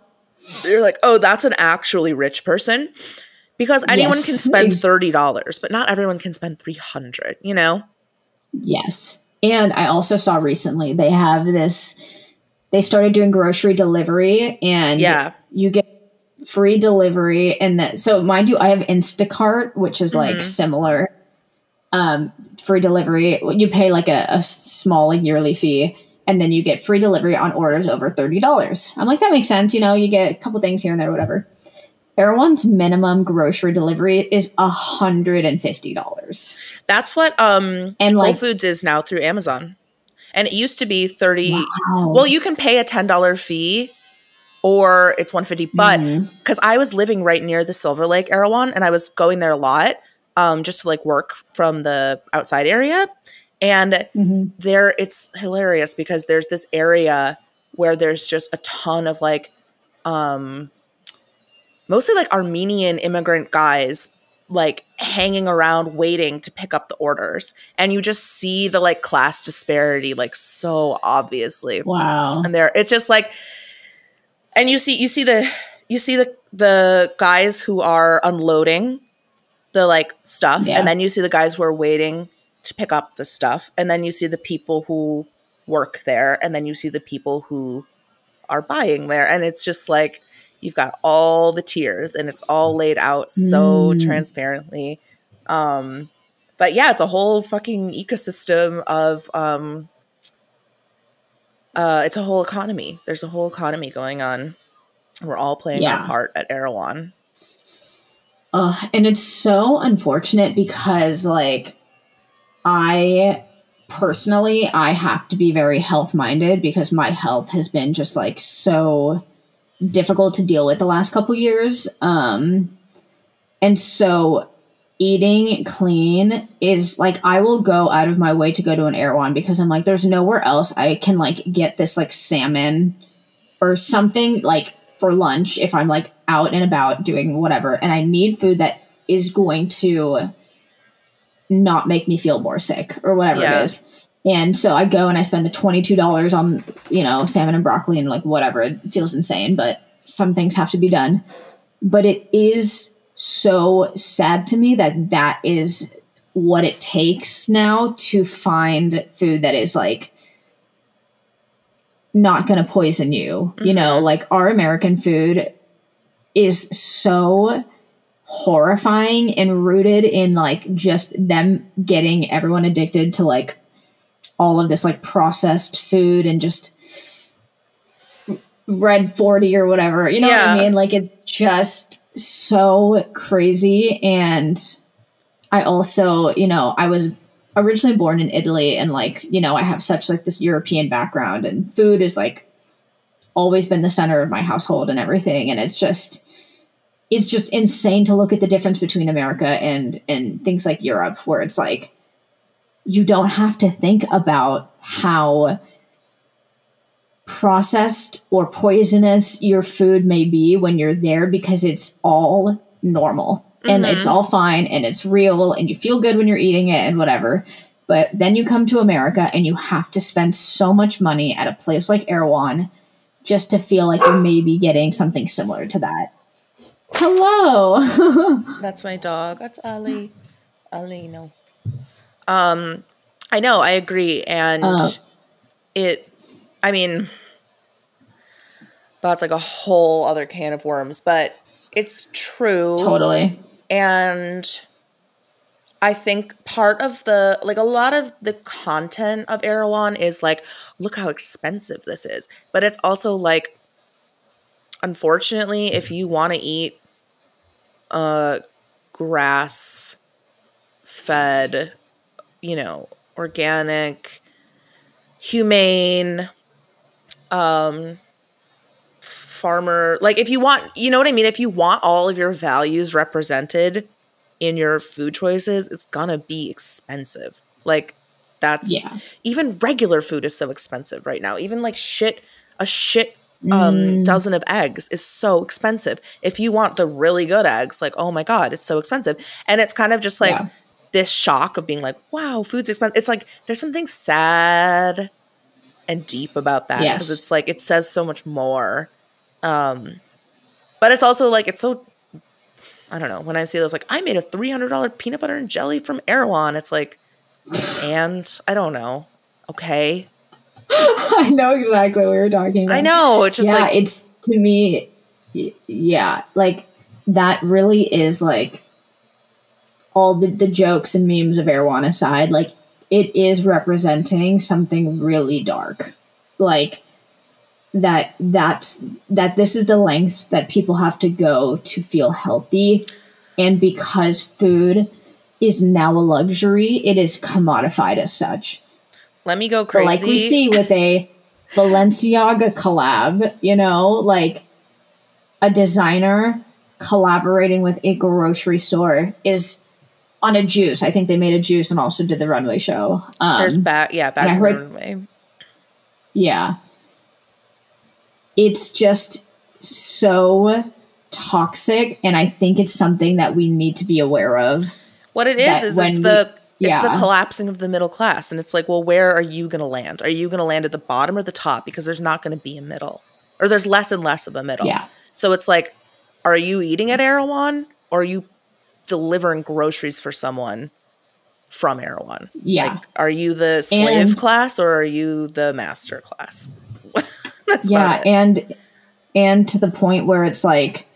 You're like, oh, that's an actually rich person. Because anyone Yes. can spend $30, but not everyone can spend 300 you know? Yes. And I also saw recently they have this they started doing grocery delivery and Yeah. you get free delivery and that so mind you I have Instacart which is like similar um free delivery you pay like a, a small like yearly fee and then you get free delivery on orders over $30. I'm like that makes sense, you know, you get a couple things here and there whatever. Erewhon's minimum grocery delivery is $150. That's what um And, Whole like- Foods is now through Amazon. And it used to be 30 Wow. Well, you can pay a $10 fee or it's 150 but because I was living right near the Silver Lake Erewhon and I was going there a lot um just to like work from the outside area and Mhm. there it's hilarious because there's this area where there's just a ton of like um mostly like Armenian immigrant guys like hanging around waiting to pick up the orders and you just see the like class disparity like so obviously Wow. and there it's just like and you see you see the you see the the guys who are unloading the like stuff Yeah. and then you see the guys who are waiting to pick up the stuff and then you see the people who work there and then you see the people who are buying there and it's just like you've got all the tiers and it's all laid out so Mm. transparently um but yeah it's a whole fucking ecosystem of um uh, it's a whole economy. There's a whole economy going on. We're all playing Yeah. our part at Erewhon. Uh, and it's so unfortunate because, like, I personally, I have to be very health minded because my health has been just like so difficult to deal with the last couple years. Um, and so eating clean is like I will go out of my way to go to an Erewhon because I'm like, there's nowhere else I can like get this like salmon or something like for lunch if I'm like out and about doing whatever and I need food that is going to not make me feel more sick or whatever Yeah. it is. And so I go and I spend the $22 on, you know, salmon and broccoli and like whatever. It feels insane, but some things have to be done. But it is so sad to me that that is what it takes now to find food that is like not going to poison you. You know, mm-hmm. like our American food is so horrifying and rooted in like just them getting everyone addicted to like all of this like processed food and just red 40 or whatever. You know what I mean? Like it's just so crazy and I also, you know, I was originally born in Italy and like, you know, I have such like this European background and food is like always been the center of my household and everything and it's just it's just insane to look at the difference between America and and things like Europe, where it's like you don't have to think about how processed or poisonous your food may be when you're there because it's all normal and Mm-hmm. it's all fine and it's real and you feel good when you're eating it and whatever. But then you come to America and you have to spend so much money at a place like Erewhon just to feel like you're maybe getting something similar to that. Hello. That's my dog. That's Ali. Ali, no. Um, I know. I agree, and Uh. it. I mean, that's like a whole other can of worms, but it's true. totally. and I think part of the like a lot of the content of Erewhon is like, look how expensive this is. But it's also like unfortunately, if you want to eat uh grass fed, you know, organic, humane, um farmer like if you want you know what i mean? If you want all of your values represented in your food choices it's gonna be expensive. Like that's Yeah. even regular food is so expensive right now. Even like shit a shit um Mm. dozen of eggs is so expensive if you want the really good eggs like oh my god it's so expensive and it's kind of just like Yeah. this shock of being like wow food's expensive it's like there's something sad and deep about that because Yes. it's like it says so much more um but it's also like it's so i don't know when i see those like i made a $300 peanut butter and jelly from erewhon it's like and i don't know okay I know exactly what you're talking about. i know it's just yeah, like it's to me, yeah, like that really is like all the, the jokes and memes of Erewhon aside, like it is representing something really dark. Like that that's that this is the lengths that people have to go to feel healthy and because food is now a luxury, it is commodified as such. Let me go But crazy like we see with a Balenciaga collab, you know, like a designer collaborating with a grocery store is on a juice. I think they made a juice and also did the runway show. Um, there's back yeah back to the heard- runway yeah. It's just so toxic, and I think it's something that we need to be aware of. What it is is it's we- the it's the collapsing of the middle class, and it's like, well, where are you going to land? Are you going to land at the bottom or the top? Because there's not going to be a middle, or there's less and less of a middle. Yeah. So it's like, are you eating at Erewhon, or are you delivering groceries for someone from Erewhon? Yeah. Like, are you the slave And- class or are you the master class? That's yeah and and to the point where it's like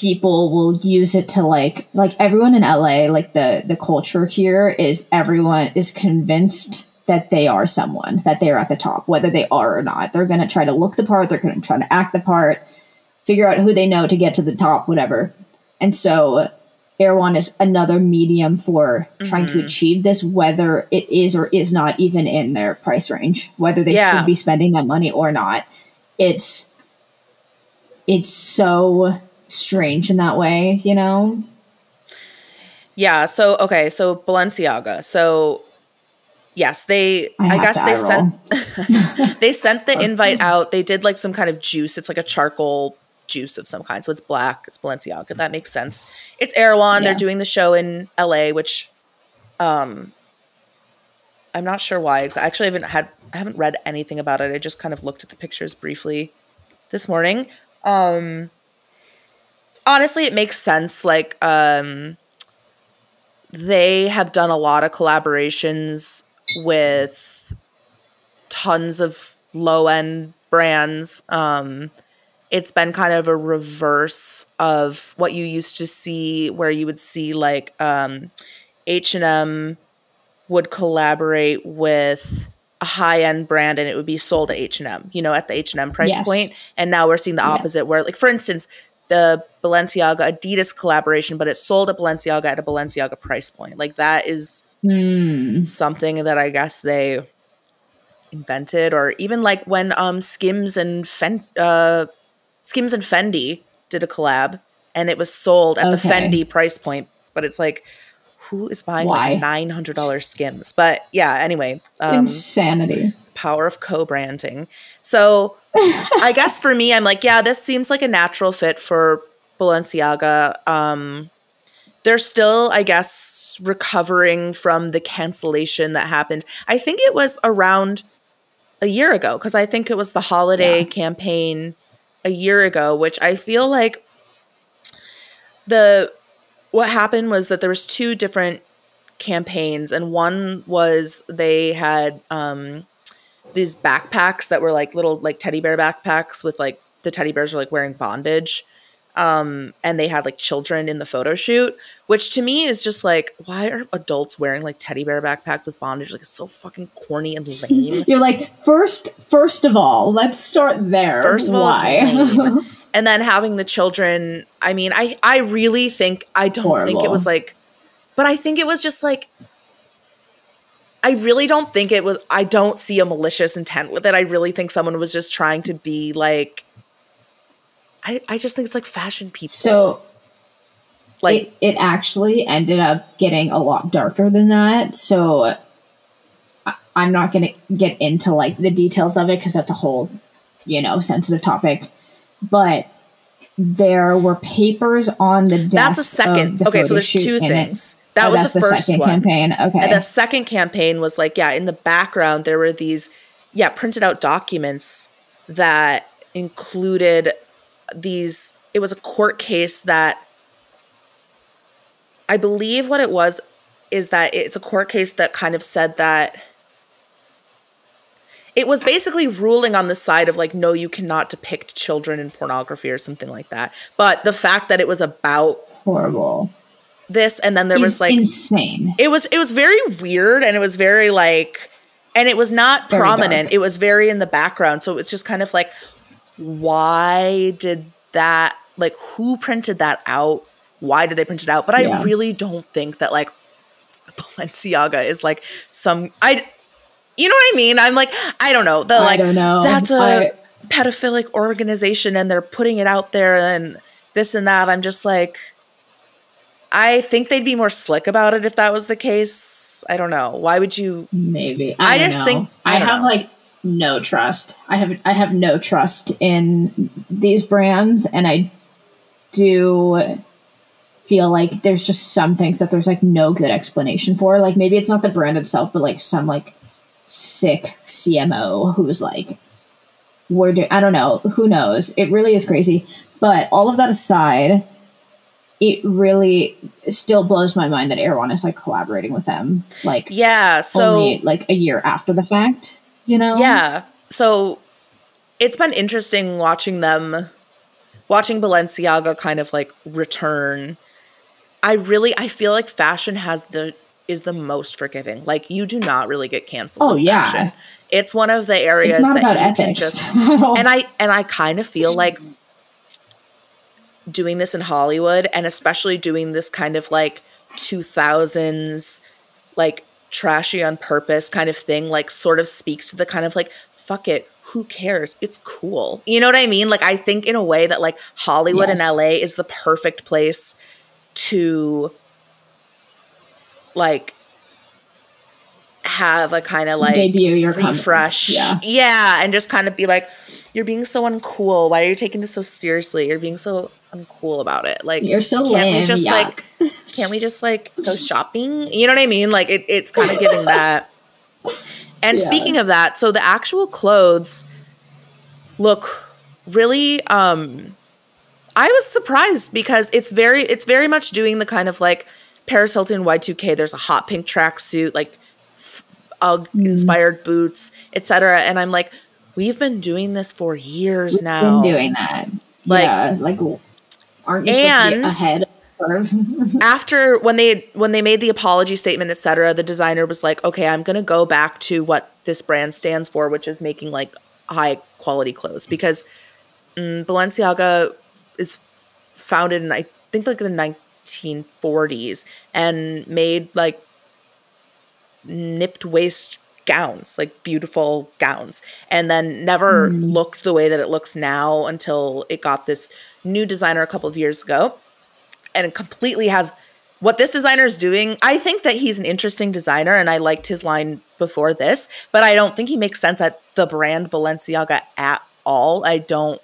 people will use it to like like everyone in LA like the the culture here is everyone is convinced that they are someone that they are at the top whether they are or not they're going to try to look the part they're going to try to act the part figure out who they know to get to the top whatever and so Erewhon is another medium for trying to mm-hmm. achieve this, whether it is or is not even in their price range, whether they Yeah. should be spending that money or not. It's it's so strange in that way, you know? Yeah. So okay. So Balenciaga. So yes, they. I I, guess they sent. they sent the invite out. They did like some kind of juice. It's like a charcoal juice of some kind. So it's black. It's Balenciaga. That makes sense. It's Erewhon. Yeah. They're doing the show in L.A., which, um, I'm not sure why. I actually haven't had. I haven't read anything about it. I just kind of looked at the pictures briefly this morning. Um, honestly, it makes sense. Like, um, they have done a lot of collaborations with tons of low end brands. Um, it's been kind of a reverse of what you used to see, where you would see like um, H and M would collaborate with a high end brand and it would be sold at H and M, you know, at the H and M price Yes. point. And now we're seeing the Yes. opposite, where like for instance, the Balenciaga Adidas collaboration, but it sold at Balenciaga at a Balenciaga price point. Like that is Hmm. something that I guess they invented, or even like when um Skims and Fen- uh, Skims and Fendi did a collab and it was sold at the Fendi price point, but it's like who is buying Why? like nine hundred dollars skims? But yeah, anyway, um, Insanity. power of co-branding. So I guess for me, I'm like, yeah, this seems like a natural fit for Balenciaga. Um, they're still, I guess, recovering from the cancellation that happened. I think it was around a year ago because I think it was the holiday Yeah. campaign a year ago, which I feel like the what happened was that there was two different campaigns and one was they had um these backpacks that were like little like teddy bear backpacks with like the teddy bears are like wearing bondage um and they had like children in the photo shoot which to me is just like why are adults wearing like teddy bear backpacks with bondage like it's so fucking corny and lame You're like first. First of all, let's start there. First of all, why? and then having the children i mean i i really think i don't think it was like but i think it was just like i really don't think it was i don't see a malicious intent with it i really think someone was just trying to be like i i just think it's like fashion people so like it, it actually ended up getting a lot darker than that. So I, I'm not going to get into like the details of it because that's a whole, you know, sensitive topic. But there were papers on the desk. that's a second okay so there's two things. it. That Oh, was that's the first one campaign. Okay. And the second campaign was like, yeah, in the background, there were these, yeah, printed out documents that included these, it was a court case that I believe what it was is that it's a court case that kind of said that it was basically ruling on the side of like, no, you cannot depict children in pornography or something like that. But the fact that it was about Horrible. This, and then there was like, insane. it was it was very weird and it was very like and it was not Very prominent. Dark. it was very in the background. So it was just kind of like why did that like who printed that out? Why did they print it out? But i really don't think that like balenciaga is like some i you know what i mean? I'm like i don't know. The I like don't know. that's a I- pedophilic organization and they're putting it out there and this and that. I'm just like I think they'd be more slick about it if that was the case. I don't know. Why would you? Maybe. I I, just know. think- I I, have know. like no trust. I have I have no trust in these brands and I do feel like there's just some things that there's like no good explanation for. Like maybe it's not the brand itself, but like some like sick CMO who's like we're doing I don't know, who knows. It really is crazy. But all of that aside, it really still blows my mind that Erewhon is like collaborating with them. Like Yeah. So only like a year after the fact, you know? yeah. So it's been interesting watching them, watching Balenciaga kind of like return. I really, I feel like fashion has the is the most forgiving. Like you do not really get canceled. Oh, yeah. fashion. It's one of the areas that you can just and I and I kind of feel like doing this in Hollywood and especially doing this kind of like 2000s like trashy on purpose kind of thing like sort of speaks to the kind of like fuck it who cares it's cool you know what i mean like i think in a way that like hollywood Yes. and la is the perfect place to like have a kind of like debut your refresh. Yeah. Yeah. And just kind of be like, you're being so uncool. Why are you taking this so seriously? You're being so uncool about it. Like, You're so can't lame. we just yuck. like, can't we just like go shopping? You know what I mean? Like, it, it's kind of giving that. And Yeah. speaking of that, so the actual clothes look really, um, I was surprised because it's very, it's very much doing the kind of like Paris Hilton Y2K. There's a hot pink tracksuit, like UGG Mm. inspired boots, etc. And I'm like, we've been doing this for years now. been doing that. Like- yeah, like aren't you And- supposed to be ahead? after when they when they made the apology statement etc the designer was like okay i'm going to go back to what this brand stands for which is making like high quality clothes because mm, balenciaga is founded in i think like the 1940s and made like nipped waist gowns, like beautiful gowns, and then never mm. looked the way that it looks now until it got this new designer a couple of years ago. And it completely has what this designer is doing. I think that he's an interesting designer, and I liked his line before this, but I don't think he makes sense at the brand Balenciaga at all. I don't.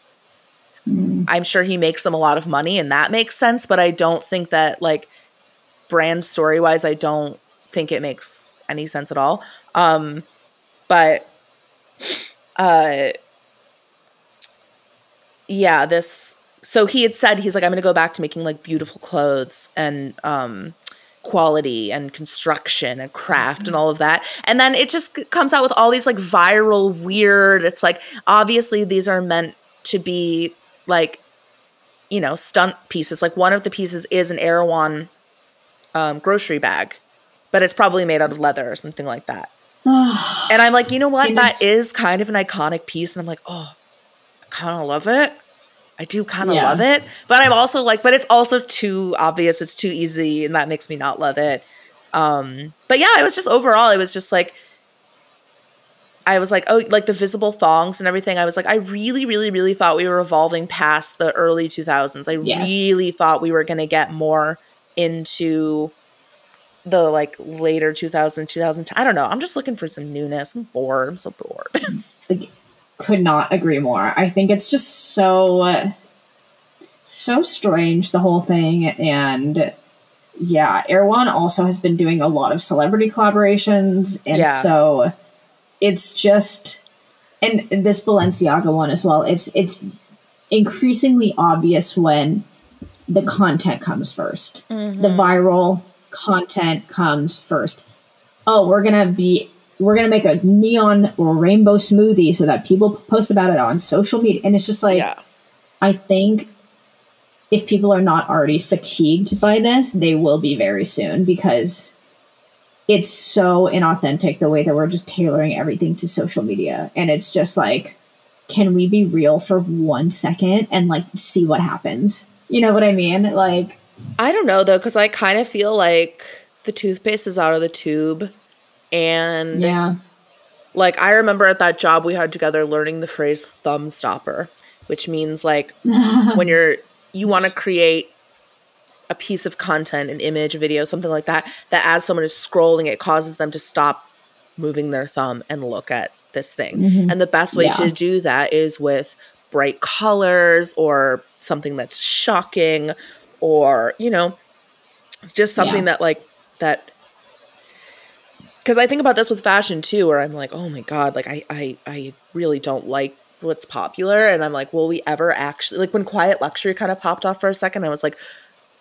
Mm. I'm sure he makes them a lot of money, and that makes sense, but I don't think that, like, brand story wise, I don't think it makes any sense at all. Um, but uh, yeah, this. So he had said he's like, I'm to go back to making like beautiful clothes and um, quality and construction and craft and all of that. And then it just comes out with all these like viral, weird. It's like obviously these are meant to be like, you know, stunt pieces. Like one of the pieces is an Erewhon um, grocery bag, but it's probably made out of leather or something like that and I'm like, you know what? That is kind of an iconic piece. And I'm like, oh, I kind of love it. I do kind of yeah. love it. But I'm also like, but it's also too obvious. It's too easy. And that makes me not love it. Um, but yeah, it was just overall, it was just like, I was like, oh, like the visible thongs and everything. I was like, I really, really, really thought we were evolving past the early 2000s. I yes. really thought we were going to get more into the like later 2000 2010 i don't know. I'm just looking for some newness. I'm bored. I'm so bored. Could not agree more. I think it's just so so strange the whole thing and yeah erewhon also has been doing a lot of celebrity collaborations and yeah. so it's just and this balenciaga one as well it's it's increasingly obvious when the content comes 1st mm-hmm. the viral content comes first. Oh, we're gonna be we're gonna make a neon or rainbow smoothie so that people post about it on social media, and it's just like yeah. I think if people are not already fatigued by this, they will be very soon because it's so inauthentic the way that we're just tailoring everything to social media, and it's just like, can we be real for one second and like see what happens? You know what I mean? Like I don't know though, because I kind of feel like the toothpaste is out of the tube, and yeah, like I remember at that job we had together learning the phrase thumb stopper, which means like when you're you want to create a piece of content, an image, a video, something like that, that as someone is scrolling, it causes them to stop moving their thumb and look at this thing. Mm-hmm. And the best way yeah. to do that is with bright colors or something that's shocking or you know it's just something yeah. that like that because i think about this with fashion too where i'm like oh my god like I, I i really don't like what's popular and i'm like will we ever actually like when quiet luxury kind of popped off for a second i was like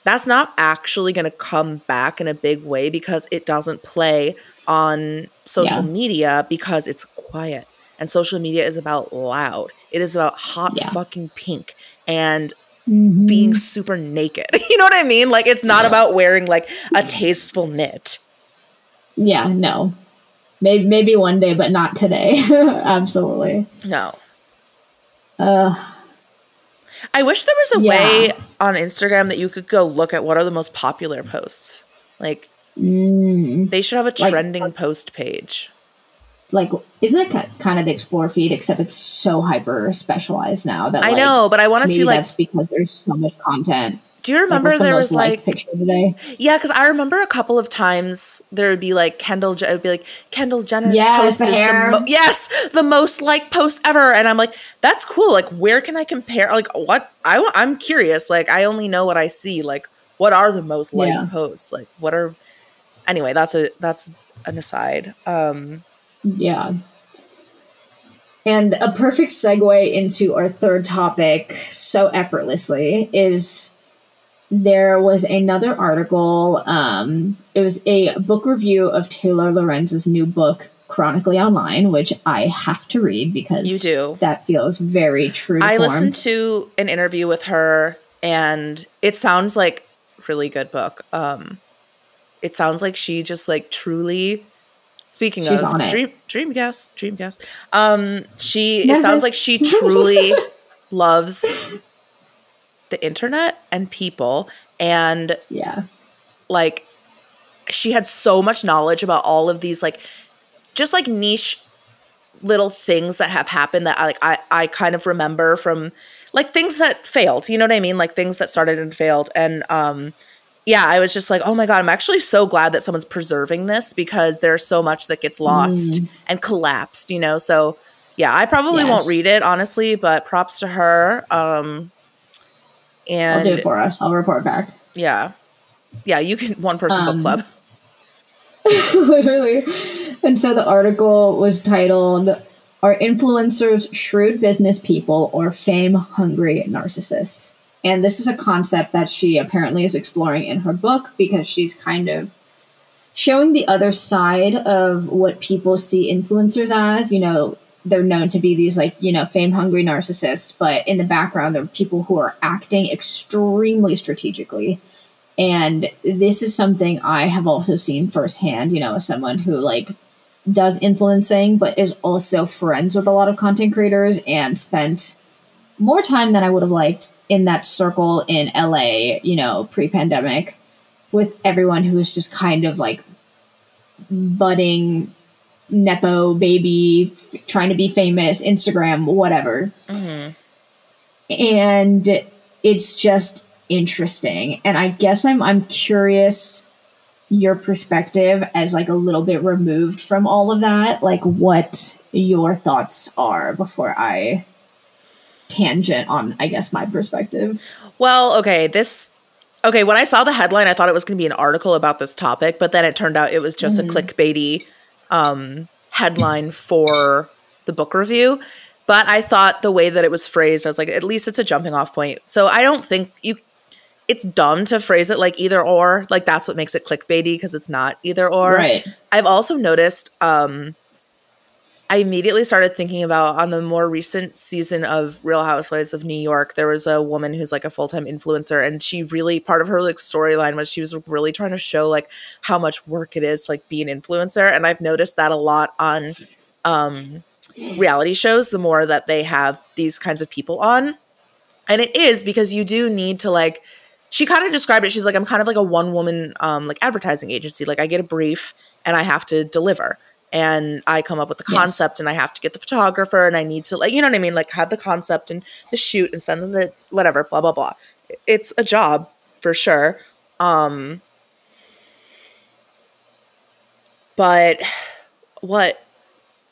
that's not actually going to come back in a big way because it doesn't play on social yeah. media because it's quiet and social media is about loud it is about hot yeah. fucking pink and mm-hmm. being super naked. You know what I mean? Like it's not about wearing like a tasteful knit. Yeah, no. Maybe maybe one day, but not today. Absolutely. No. Uh I wish there was a yeah. way on Instagram that you could go look at what are the most popular posts. Like mm. they should have a trending like, post page like isn't that kind of the explore feed except it's so hyper specialized now that I like, know, but I want to see like that's because there's so much content. Do you remember like, the there was like picture today? Yeah, because I remember a couple of times there would be like Kendall. It would be like Kendall Jenner's yes, post is the mo- yes the most like post ever, and I'm like that's cool. Like where can I compare? Like what I I'm curious. Like I only know what I see. Like what are the most liked yeah. posts? Like what are anyway? That's a that's an aside. Um yeah. And a perfect segue into our third topic so effortlessly is there was another article. Um, it was a book review of Taylor Lorenz's new book, Chronically Online, which I have to read because you do. That feels very true. I form. listened to an interview with her, and it sounds like really good book. Um, it sounds like she just like truly Speaking She's of dream, dream guest, dream guest. Um, she it sounds like she truly loves the internet and people, and yeah, like she had so much knowledge about all of these like just like niche little things that have happened that I like I I kind of remember from like things that failed. You know what I mean? Like things that started and failed. And um yeah, I was just like, oh my God, I'm actually so glad that someone's preserving this because there's so much that gets lost mm. and collapsed, you know? So yeah, I probably yes. won't read it, honestly, but props to her. Um and I'll do it for us. I'll report back. Yeah. Yeah, you can one person um, book club. literally. And so the article was titled Are influencers shrewd business people or fame hungry narcissists? And this is a concept that she apparently is exploring in her book because she's kind of showing the other side of what people see influencers as. You know, they're known to be these like, you know, fame hungry narcissists, but in the background, there are people who are acting extremely strategically. And this is something I have also seen firsthand, you know, as someone who like does influencing, but is also friends with a lot of content creators and spent more time than I would have liked in that circle in LA, you know, pre pandemic, with everyone who was just kind of like budding nepo baby, f- trying to be famous, Instagram, whatever. Mm-hmm. And it's just interesting. And I guess I'm I'm curious your perspective as like a little bit removed from all of that, like what your thoughts are before I tangent on, I guess, my perspective. Well, okay, this okay, when I saw the headline, I thought it was going to be an article about this topic, but then it turned out it was just mm-hmm. a clickbaity um, headline for the book review. But I thought the way that it was phrased, I was like, at least it's a jumping off point. So I don't think you. It's dumb to phrase it like either or. Like that's what makes it clickbaity because it's not either or. Right. I've also noticed um, I immediately started thinking about on the more recent season of Real Housewives of New York, there was a woman who's like a full time influencer, and she really part of her like storyline was she was really trying to show like how much work it is to, like be an influencer, and I've noticed that a lot on um, reality shows. The more that they have these kinds of people on, and it is because you do need to like. She kind of described it. She's like, I'm kind of like a one woman um, like advertising agency. Like I get a brief and I have to deliver and I come up with the concept yes. and I have to get the photographer and I need to like you know what I mean like have the concept and the shoot and send them the whatever blah blah blah. It's a job for sure. Um but what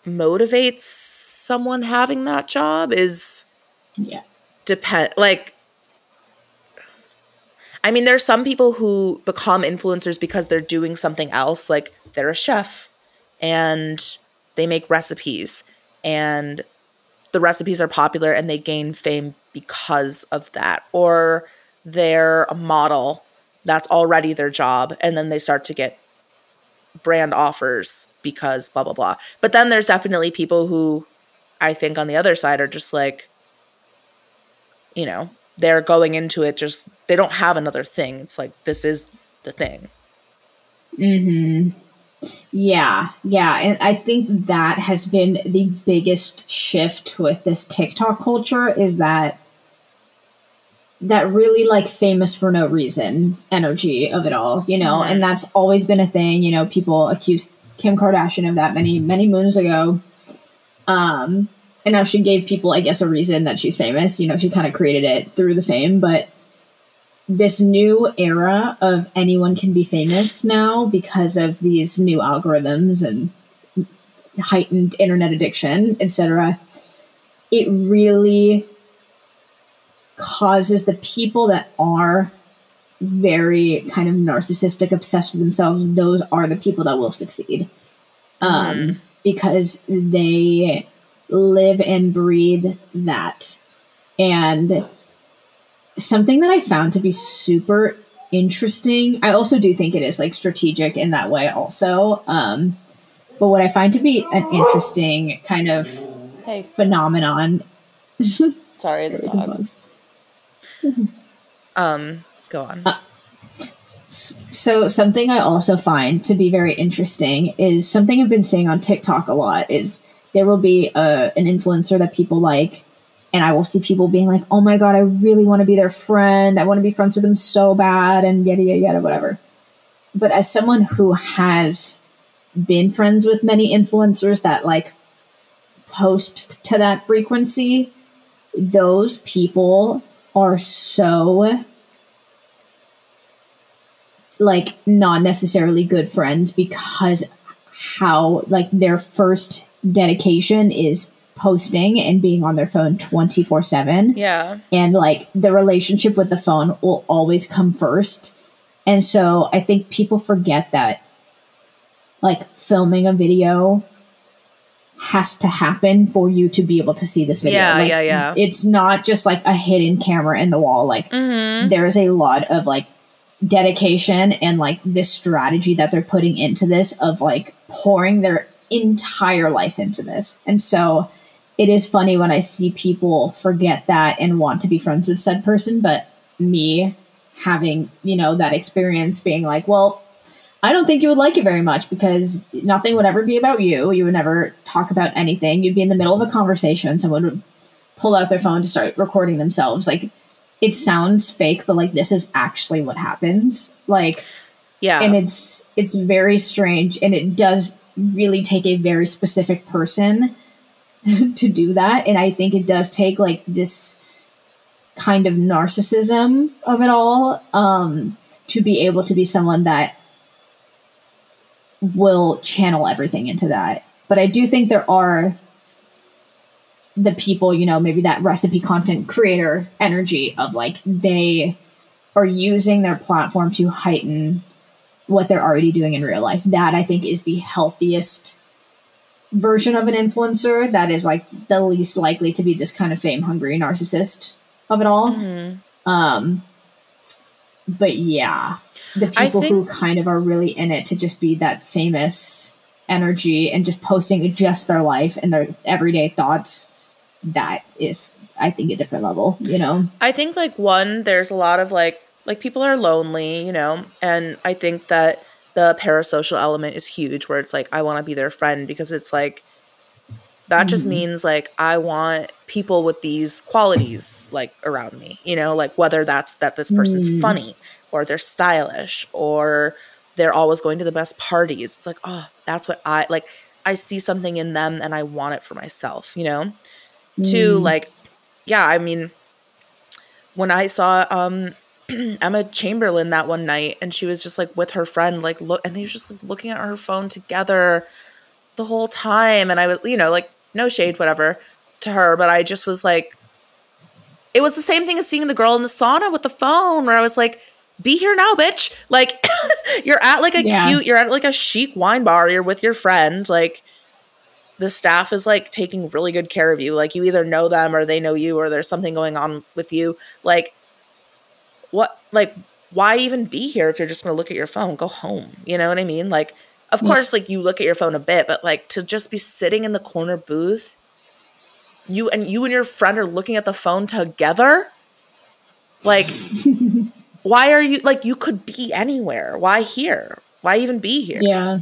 motivates someone having that job is yeah depend like I mean there's some people who become influencers because they're doing something else like they're a chef and they make recipes and the recipes are popular and they gain fame because of that. Or they're a model that's already their job and then they start to get brand offers because blah blah blah. But then there's definitely people who i think on the other side are just like you know they're going into it just they don't have another thing. It's like this is the thing. Mhm yeah, yeah. And I think that has been the biggest shift with this TikTok culture is that that really like famous for no reason energy of it all, you know, mm-hmm. and that's always been a thing, you know, people accused Kim Kardashian of that many, many moons ago. Um, and now she gave people, I guess, a reason that she's famous. You know, she kind of created it through the fame, but this new era of anyone can be famous now because of these new algorithms and heightened internet addiction, etc. It really causes the people that are very kind of narcissistic, obsessed with themselves, those are the people that will succeed. Um, mm. Because they live and breathe that. And something that I found to be super interesting. I also do think it is like strategic in that way, also. Um, but what I find to be an interesting kind of hey. phenomenon. Sorry, the dog. um, go on. Uh, so something I also find to be very interesting is something I've been seeing on TikTok a lot is there will be a, uh, an influencer that people like and I will see people being like, "Oh my god, I really want to be their friend. I want to be friends with them so bad," and yada yada yada, whatever. But as someone who has been friends with many influencers that like post to that frequency, those people are so like not necessarily good friends because how like their first dedication is posting and being on their phone 24 7 Yeah. and like the relationship with the phone will always come first and so i think people forget that like filming a video has to happen for you to be able to see this video Yeah, Like, yeah, yeah. it's not just like a hidden camera in the wall like Mm-hmm. there is a lot of like dedication and like this strategy that they're putting into this of like pouring their entire life into this. And so it is funny when I see people forget that and want to be friends with said person, but me having, you know, that experience being like, well, I don't think you would like it very much because nothing would ever be about you. You would never talk about anything. You'd be in the middle of a conversation. Someone would pull out their phone to start recording themselves. Like, it sounds fake, but like this is actually what happens. Like, Yeah. and it's it's very strange, and it does really take a very specific person to do that. And I think it does take like this kind of narcissism of it all um, to be able to be someone that will channel everything into that. But I do think there are the people, you know, maybe that recipe content creator energy of like they are using their platform to heighten what they're already doing in real life. That I think is the healthiest version of an influencer that is like the least likely to be this kind of fame hungry narcissist of it all. Mm-hmm. Um, but yeah, the people who kind of are really in it to just be that famous energy and just posting just their life and their everyday thoughts, that is, I think, a different level, you know? I think like one, there's a lot of like like people are lonely, you know, and I think that the parasocial element is huge where it's like I want to be their friend because it's like that just means like I want people with these qualities like around me, you know, like whether that's that this person's Mm. funny or they're stylish or they're always going to the best parties. It's like, oh, that's what I like. I see something in them and I want it for myself, you know? Mm. like, yeah, I mean, when I saw um Emma Chamberlain that one night and she was just like with her friend, like look and they were just like looking at her phone together the whole time. And I was, you know, like no shade, whatever, to her, but I just was like it was the same thing as seeing the girl in the sauna with the phone where I was like, be here now, bitch. Like you're at like a Yeah. cute, you're at like a chic wine bar, you're with your friend, like the staff is like taking really good care of you. Like you either know them or they know you or there's something going on with you. Like what like why even be here if you're just going to look at your phone? Go home. You know what I mean? Like of mm. course like you look at your phone a bit, but like to just be sitting in the corner booth you and you and your friend are looking at the phone together? Like why are you like you could be anywhere. Why here? Why even be here? Yeah.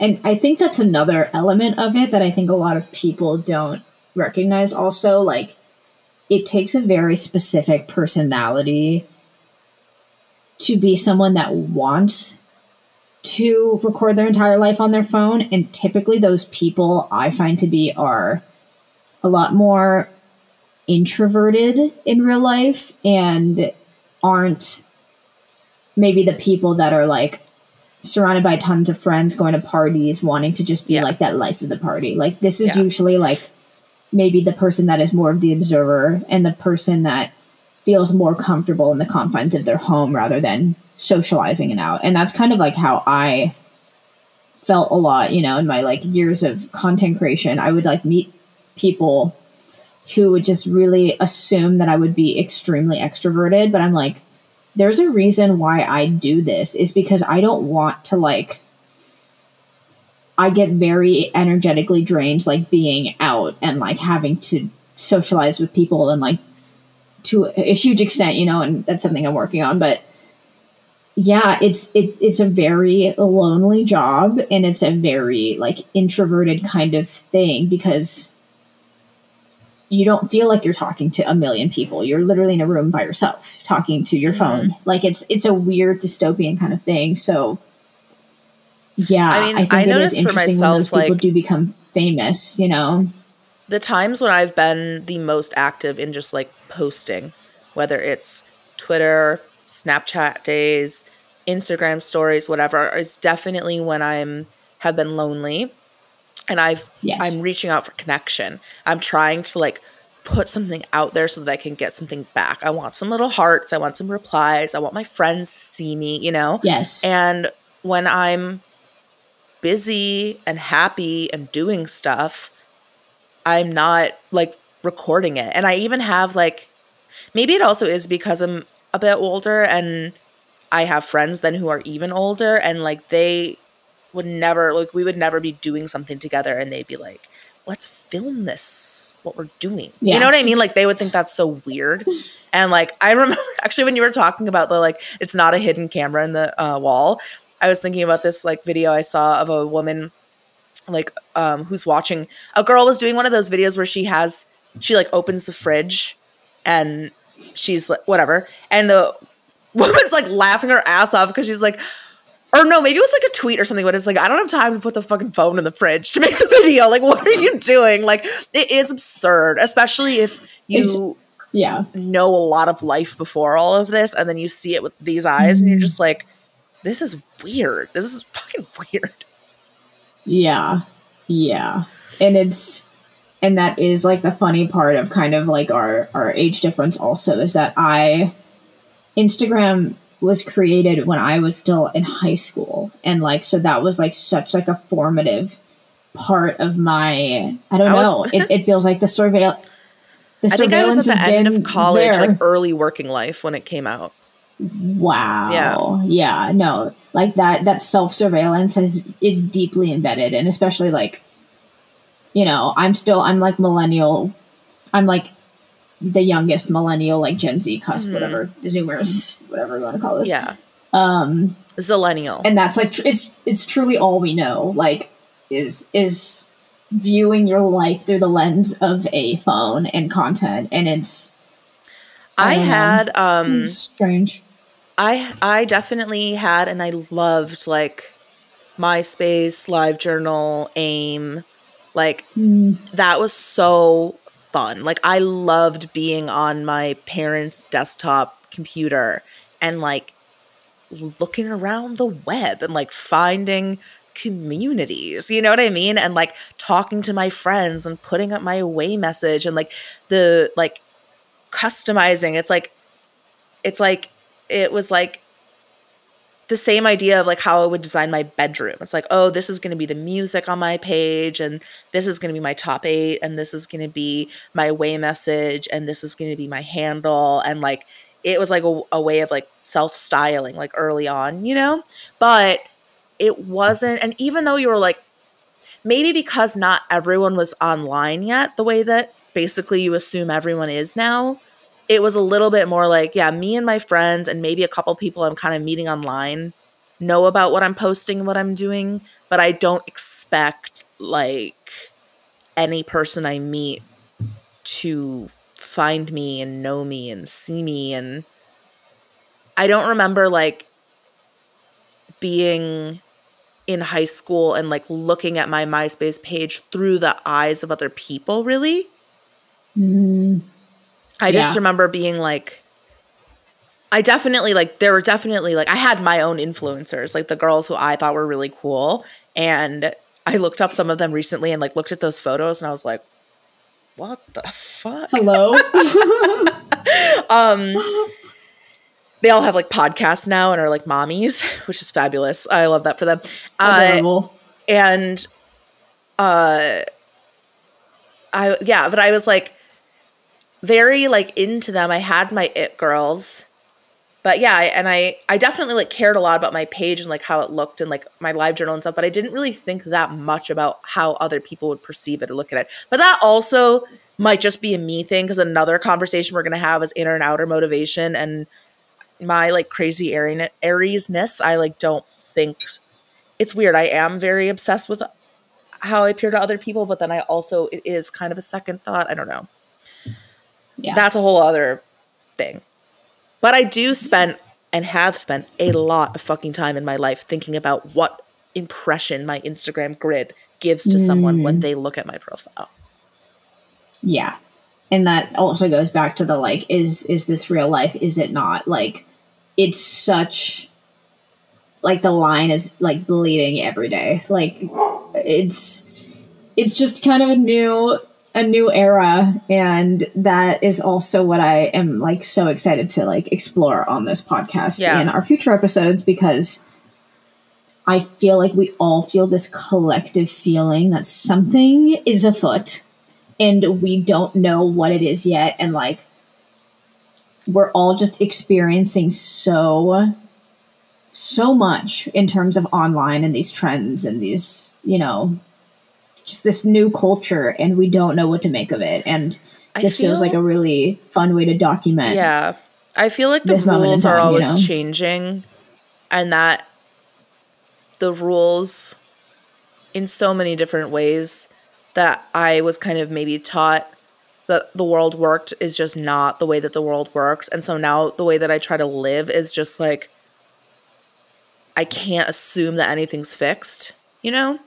And I think that's another element of it that I think a lot of people don't recognize also. Like, it takes a very specific personality to be someone that wants to record their entire life on their phone. And typically, those people I find to be are a lot more introverted in real life and aren't maybe the people that are like surrounded by tons of friends going to parties wanting to just be Yeah. like that life of the party like this is Yeah. usually like maybe the person that is more of the observer and the person that feels more comfortable in the confines of their home rather than socializing and out. And that's kind of like how i felt a lot you know in my like years of content creation. I would like meet people who would just really assume that i would be extremely extroverted but i'm like there's a reason why I do this is because I don't want to like I get very energetically drained like being out and like having to socialize with people and like to a huge extent, you know, and that's something I'm working on, but yeah, it's it it's a very lonely job and it's a very like introverted kind of thing because you don't feel like you're talking to a million people. You're literally in a room by yourself talking to your mm-hmm. phone. Like it's it's a weird dystopian kind of thing. So Yeah, I mean, think I it is noticed for myself, people like- do become famous. You know, the times when I've been the most active in just like posting, whether it's Twitter, Snapchat days, Instagram stories, whatever, is definitely when I'm have been lonely and I've Yes. I'm reaching out for connection. I'm trying to like put something out there so that I can get something back. I want some little hearts, I want some replies, I want my friends to see me, you know? yes, And when I'm busy and happy and doing stuff, I'm not like recording it. And I even have like, maybe it also is because I'm a bit older and I have friends then who are even older and like they would never, like, we would never be doing something together and they'd be like, let's film this, what we're doing. Yeah. You know what I mean? Like, they would think that's so weird. And like, I remember actually when you were talking about the like, it's not a hidden camera in the uh, wall. I was thinking about this like video I saw of a woman like um who's watching. A girl was doing one of those videos where she has she like opens the fridge and she's like whatever and the woman's like laughing her ass off because she's like or no maybe it was like a tweet or something but it's like i don't have time to put the fucking phone in the fridge to make the video. Like what are you doing? Like it is absurd especially if you yeah, know a lot of life before all of this and then you see it with these eyes and you're just like this is weird this is fucking weird yeah, yeah, and it's and that is like the funny part of kind of like our our age difference. Also, is that I Instagram was created when I was still in high school, and like so that was like such like a formative part of my. I don't I know. was- it, it feels like the surveil. The I think I was at the end of college, there. like early working life when it came out. Wow. Yeah. Yeah. No, like that, that self surveillance has, is deeply embedded. And especially like, you know, I'm still, I'm like millennial. I'm like the youngest millennial, like Gen Z cusp, whatever, the Zoomers, whatever you want to call this. Yeah. Um, Zillennial. and that's like, tr- it's, it's truly all we know. Like, is, is viewing your life through the lens of a phone and content. And it's, I I don't know. had um strange. I I definitely had and I loved like MySpace, LiveJournal, AIM. Like Mm, that was so fun. Like I loved being on my parents' desktop computer and like looking around the web and like finding communities. You know what I mean? And like talking to my friends and putting up my away message and like the like customizing. It's like it's like it was like the same idea of like how I would design my bedroom. It's like, oh, this is going to be the music on my page, and this is going to be my top eight, and this is going to be my way message, and this is going to be my handle. And like, it was like a, a way of like self styling, like early on, you know? But it wasn't, and even though you were like, maybe because not everyone was online yet, the way that basically you assume everyone is now, it was a little bit more like, yeah, me and my friends and maybe a couple people I'm kind of meeting online know about what I'm posting and what I'm doing, but I don't expect like any person I meet to find me and know me and see me and I don't remember like being in high school and like looking at my MySpace page through the eyes of other people really. mm, I just Yeah. remember being like, I definitely like, there were definitely like, I had my own influencers, like the girls who I thought were really cool. And I looked up some of them recently and like looked at those photos and I was like, what the fuck? hello. Um, they all have like podcasts now and are like mommies, which is fabulous. I love that for them. Uh, and uh i yeah but i was like very like into them i had my it girls but yeah and i i definitely like cared a lot about my page and like how it looked and like my live journal and stuff but i didn't really think that much about how other people would perceive it or look at it but that also might just be a me thing because another conversation we're going to have is inner and outer motivation and my like crazy airiness i like don't think it's weird. I am very obsessed with how I appear to other people, but then I also it is kind of a second thought. I don't know. Yeah. That's a whole other thing. But I do spend and have spent a lot of fucking time in my life thinking about what impression my Instagram grid gives to mm. someone when mm. they look at my profile. Yeah. And that also goes back to the like is is this real life is it not like it's such like the line is like bleeding every day. Like it's it's just kind of a new a new era and that is also what I am like so excited to like explore on this podcast yeah. in our future episodes because I feel like we all feel this collective feeling that something is afoot and we don't know what it is yet and like we're all just experiencing so so much in terms of online and these trends and these, you know, just this new culture and we don't know what to make of it. And this feel, feels like a really fun way to document. Yeah. I feel like the rules time, are always you know? changing and that the rules in so many different ways that I was kind of maybe taught that the world worked is just not the way that the world works. And so now the way that I try to live is just like I can't assume that anything's fixed, you know?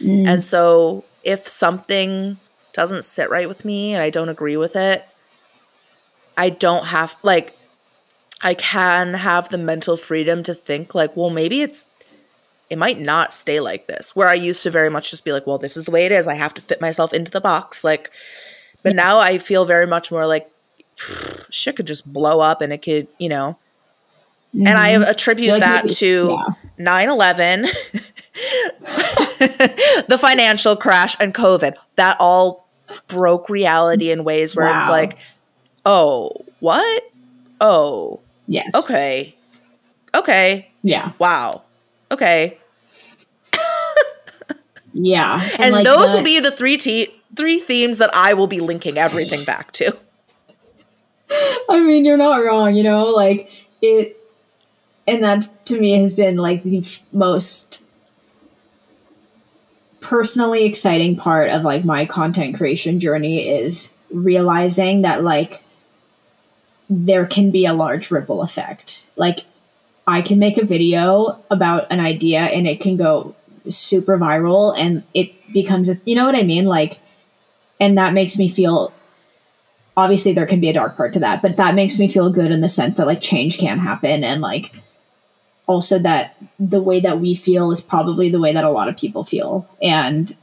Mm. And so if something doesn't sit right with me and I don't agree with it, I don't have like I can have the mental freedom to think like, well, maybe it's it might not stay like this. Where I used to very much just be like, well, this is the way it is. I have to fit myself into the box. Like but now I feel very much more like shit could just blow up and it could, you know, Mm-hmm. And I attribute like that maybe, to yeah. 9 11, the financial crash, and COVID. That all broke reality in ways where wow. it's like, oh, what? Oh, yes. Okay. Okay. Yeah. Wow. Okay. yeah. And, and like those the- will be the three te- three themes that I will be linking everything back to. I mean, you're not wrong, you know, like it and that to me has been like the f- most personally exciting part of like my content creation journey is realizing that like there can be a large ripple effect. Like i can make a video about an idea and it can go super viral and it becomes a, you know what i mean? Like and that makes me feel obviously there can be a dark part to that but that makes me feel good in the sense that like change can happen and like also that the way that we feel is probably the way that a lot of people feel. And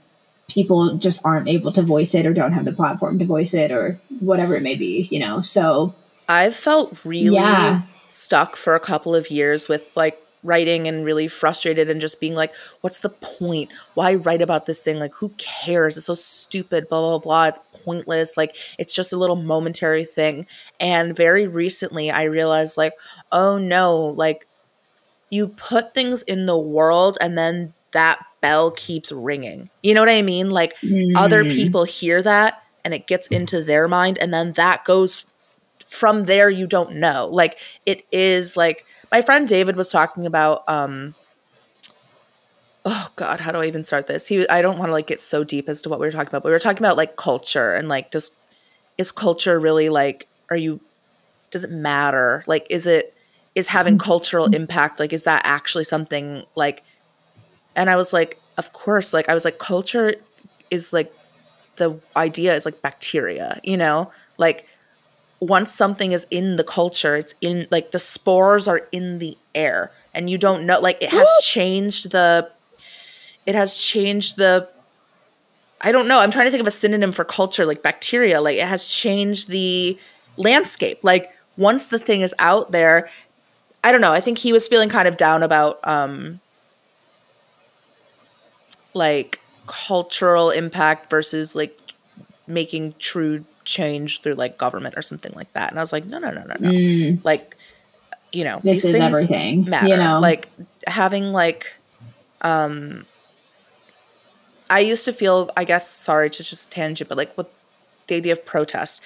people just aren't able to voice it or don't have the platform to voice it or whatever it may be you know? So i've felt really yeah. stuck for a couple of years with like writing and really frustrated and just being like what's the point? Why write about this thing? Like who cares? It's so stupid blah blah blah. It's pointless. Like it's just a little momentary thing. And very recently i realized like oh no. Like you put things in the world and then that bell keeps ringing. You know what I mean? Like mm. other people hear that and it gets into their mind and then that goes from there you don't know. Like it is like my friend David was talking about um oh god, how do I even start this? He I don't want to like get so deep as to what we were talking about, but we were talking about like culture and like does is culture really like are you does it matter? Like is it is having mm-hmm. cultural impact like is that actually something like and i was like of course like i was like culture is like the idea is like bacteria you know? Like once something is in the culture it's in like the spores are in the air and you don't know like it has changed the it has changed the i don't know i'm trying to think of a synonym for culture like bacteria like it has changed the landscape. Like once the thing is out there I don't know. I think he was feeling kind of down about um like cultural impact versus like making true change through like government or something like that. And I was like, no, no, no, no, no. Mm. Like, you know, this is everything. Matter. You know, like having like, um, I used to feel, I guess, sorry to just tangent, but like with the idea of protest,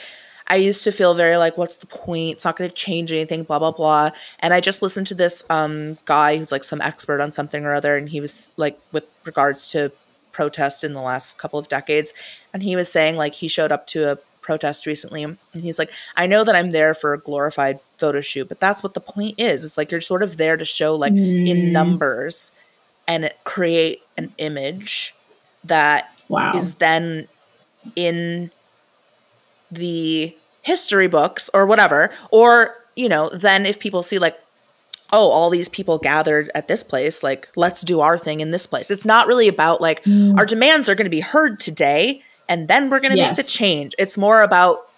I used to feel very like, what's the point? It's not going to change anything, blah, blah, blah. And I just listened to this um, guy who's like some expert on something or other. And he was like, with regards to protest in the last couple of decades. And he was saying, like, he showed up to a protest recently and he's like, I know that I'm there for a glorified photo shoot, but that's what the point is. It's like you're sort of there to show, like, mm. in numbers and create an image that Wow. is then in the history books or whatever or you know then if people see like oh all these people gathered at this place like let's do our thing in this place. It's not really about like mm. our demands are going to be heard today and then we're going to make the change. It's more about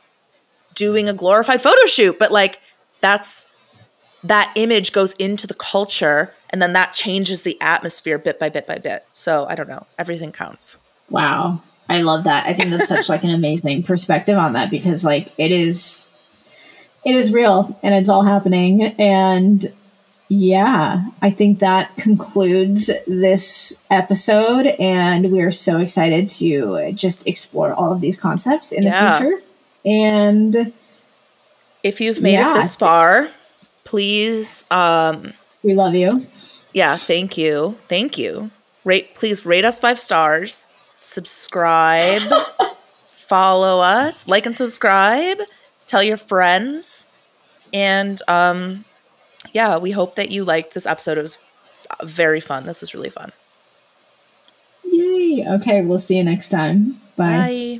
doing a glorified photo shoot but like that's that image goes into the culture and then that changes the atmosphere bit by bit by bit. So i don't know. Everything counts. Wow. I love that. I think that's such like an amazing perspective on that because like it is it is real and it's all happening and yeah, I think that concludes this episode and we're so excited to just explore all of these concepts in Yeah. the future. And if you've made Yeah. it this far please um we love you. yeah thank you thank you rate please rate us five stars subscribe follow us like and subscribe tell your friends and um yeah we hope that you liked this episode it was uh, very fun this was really fun Yay. Okay, we'll see you next time. Bye. bye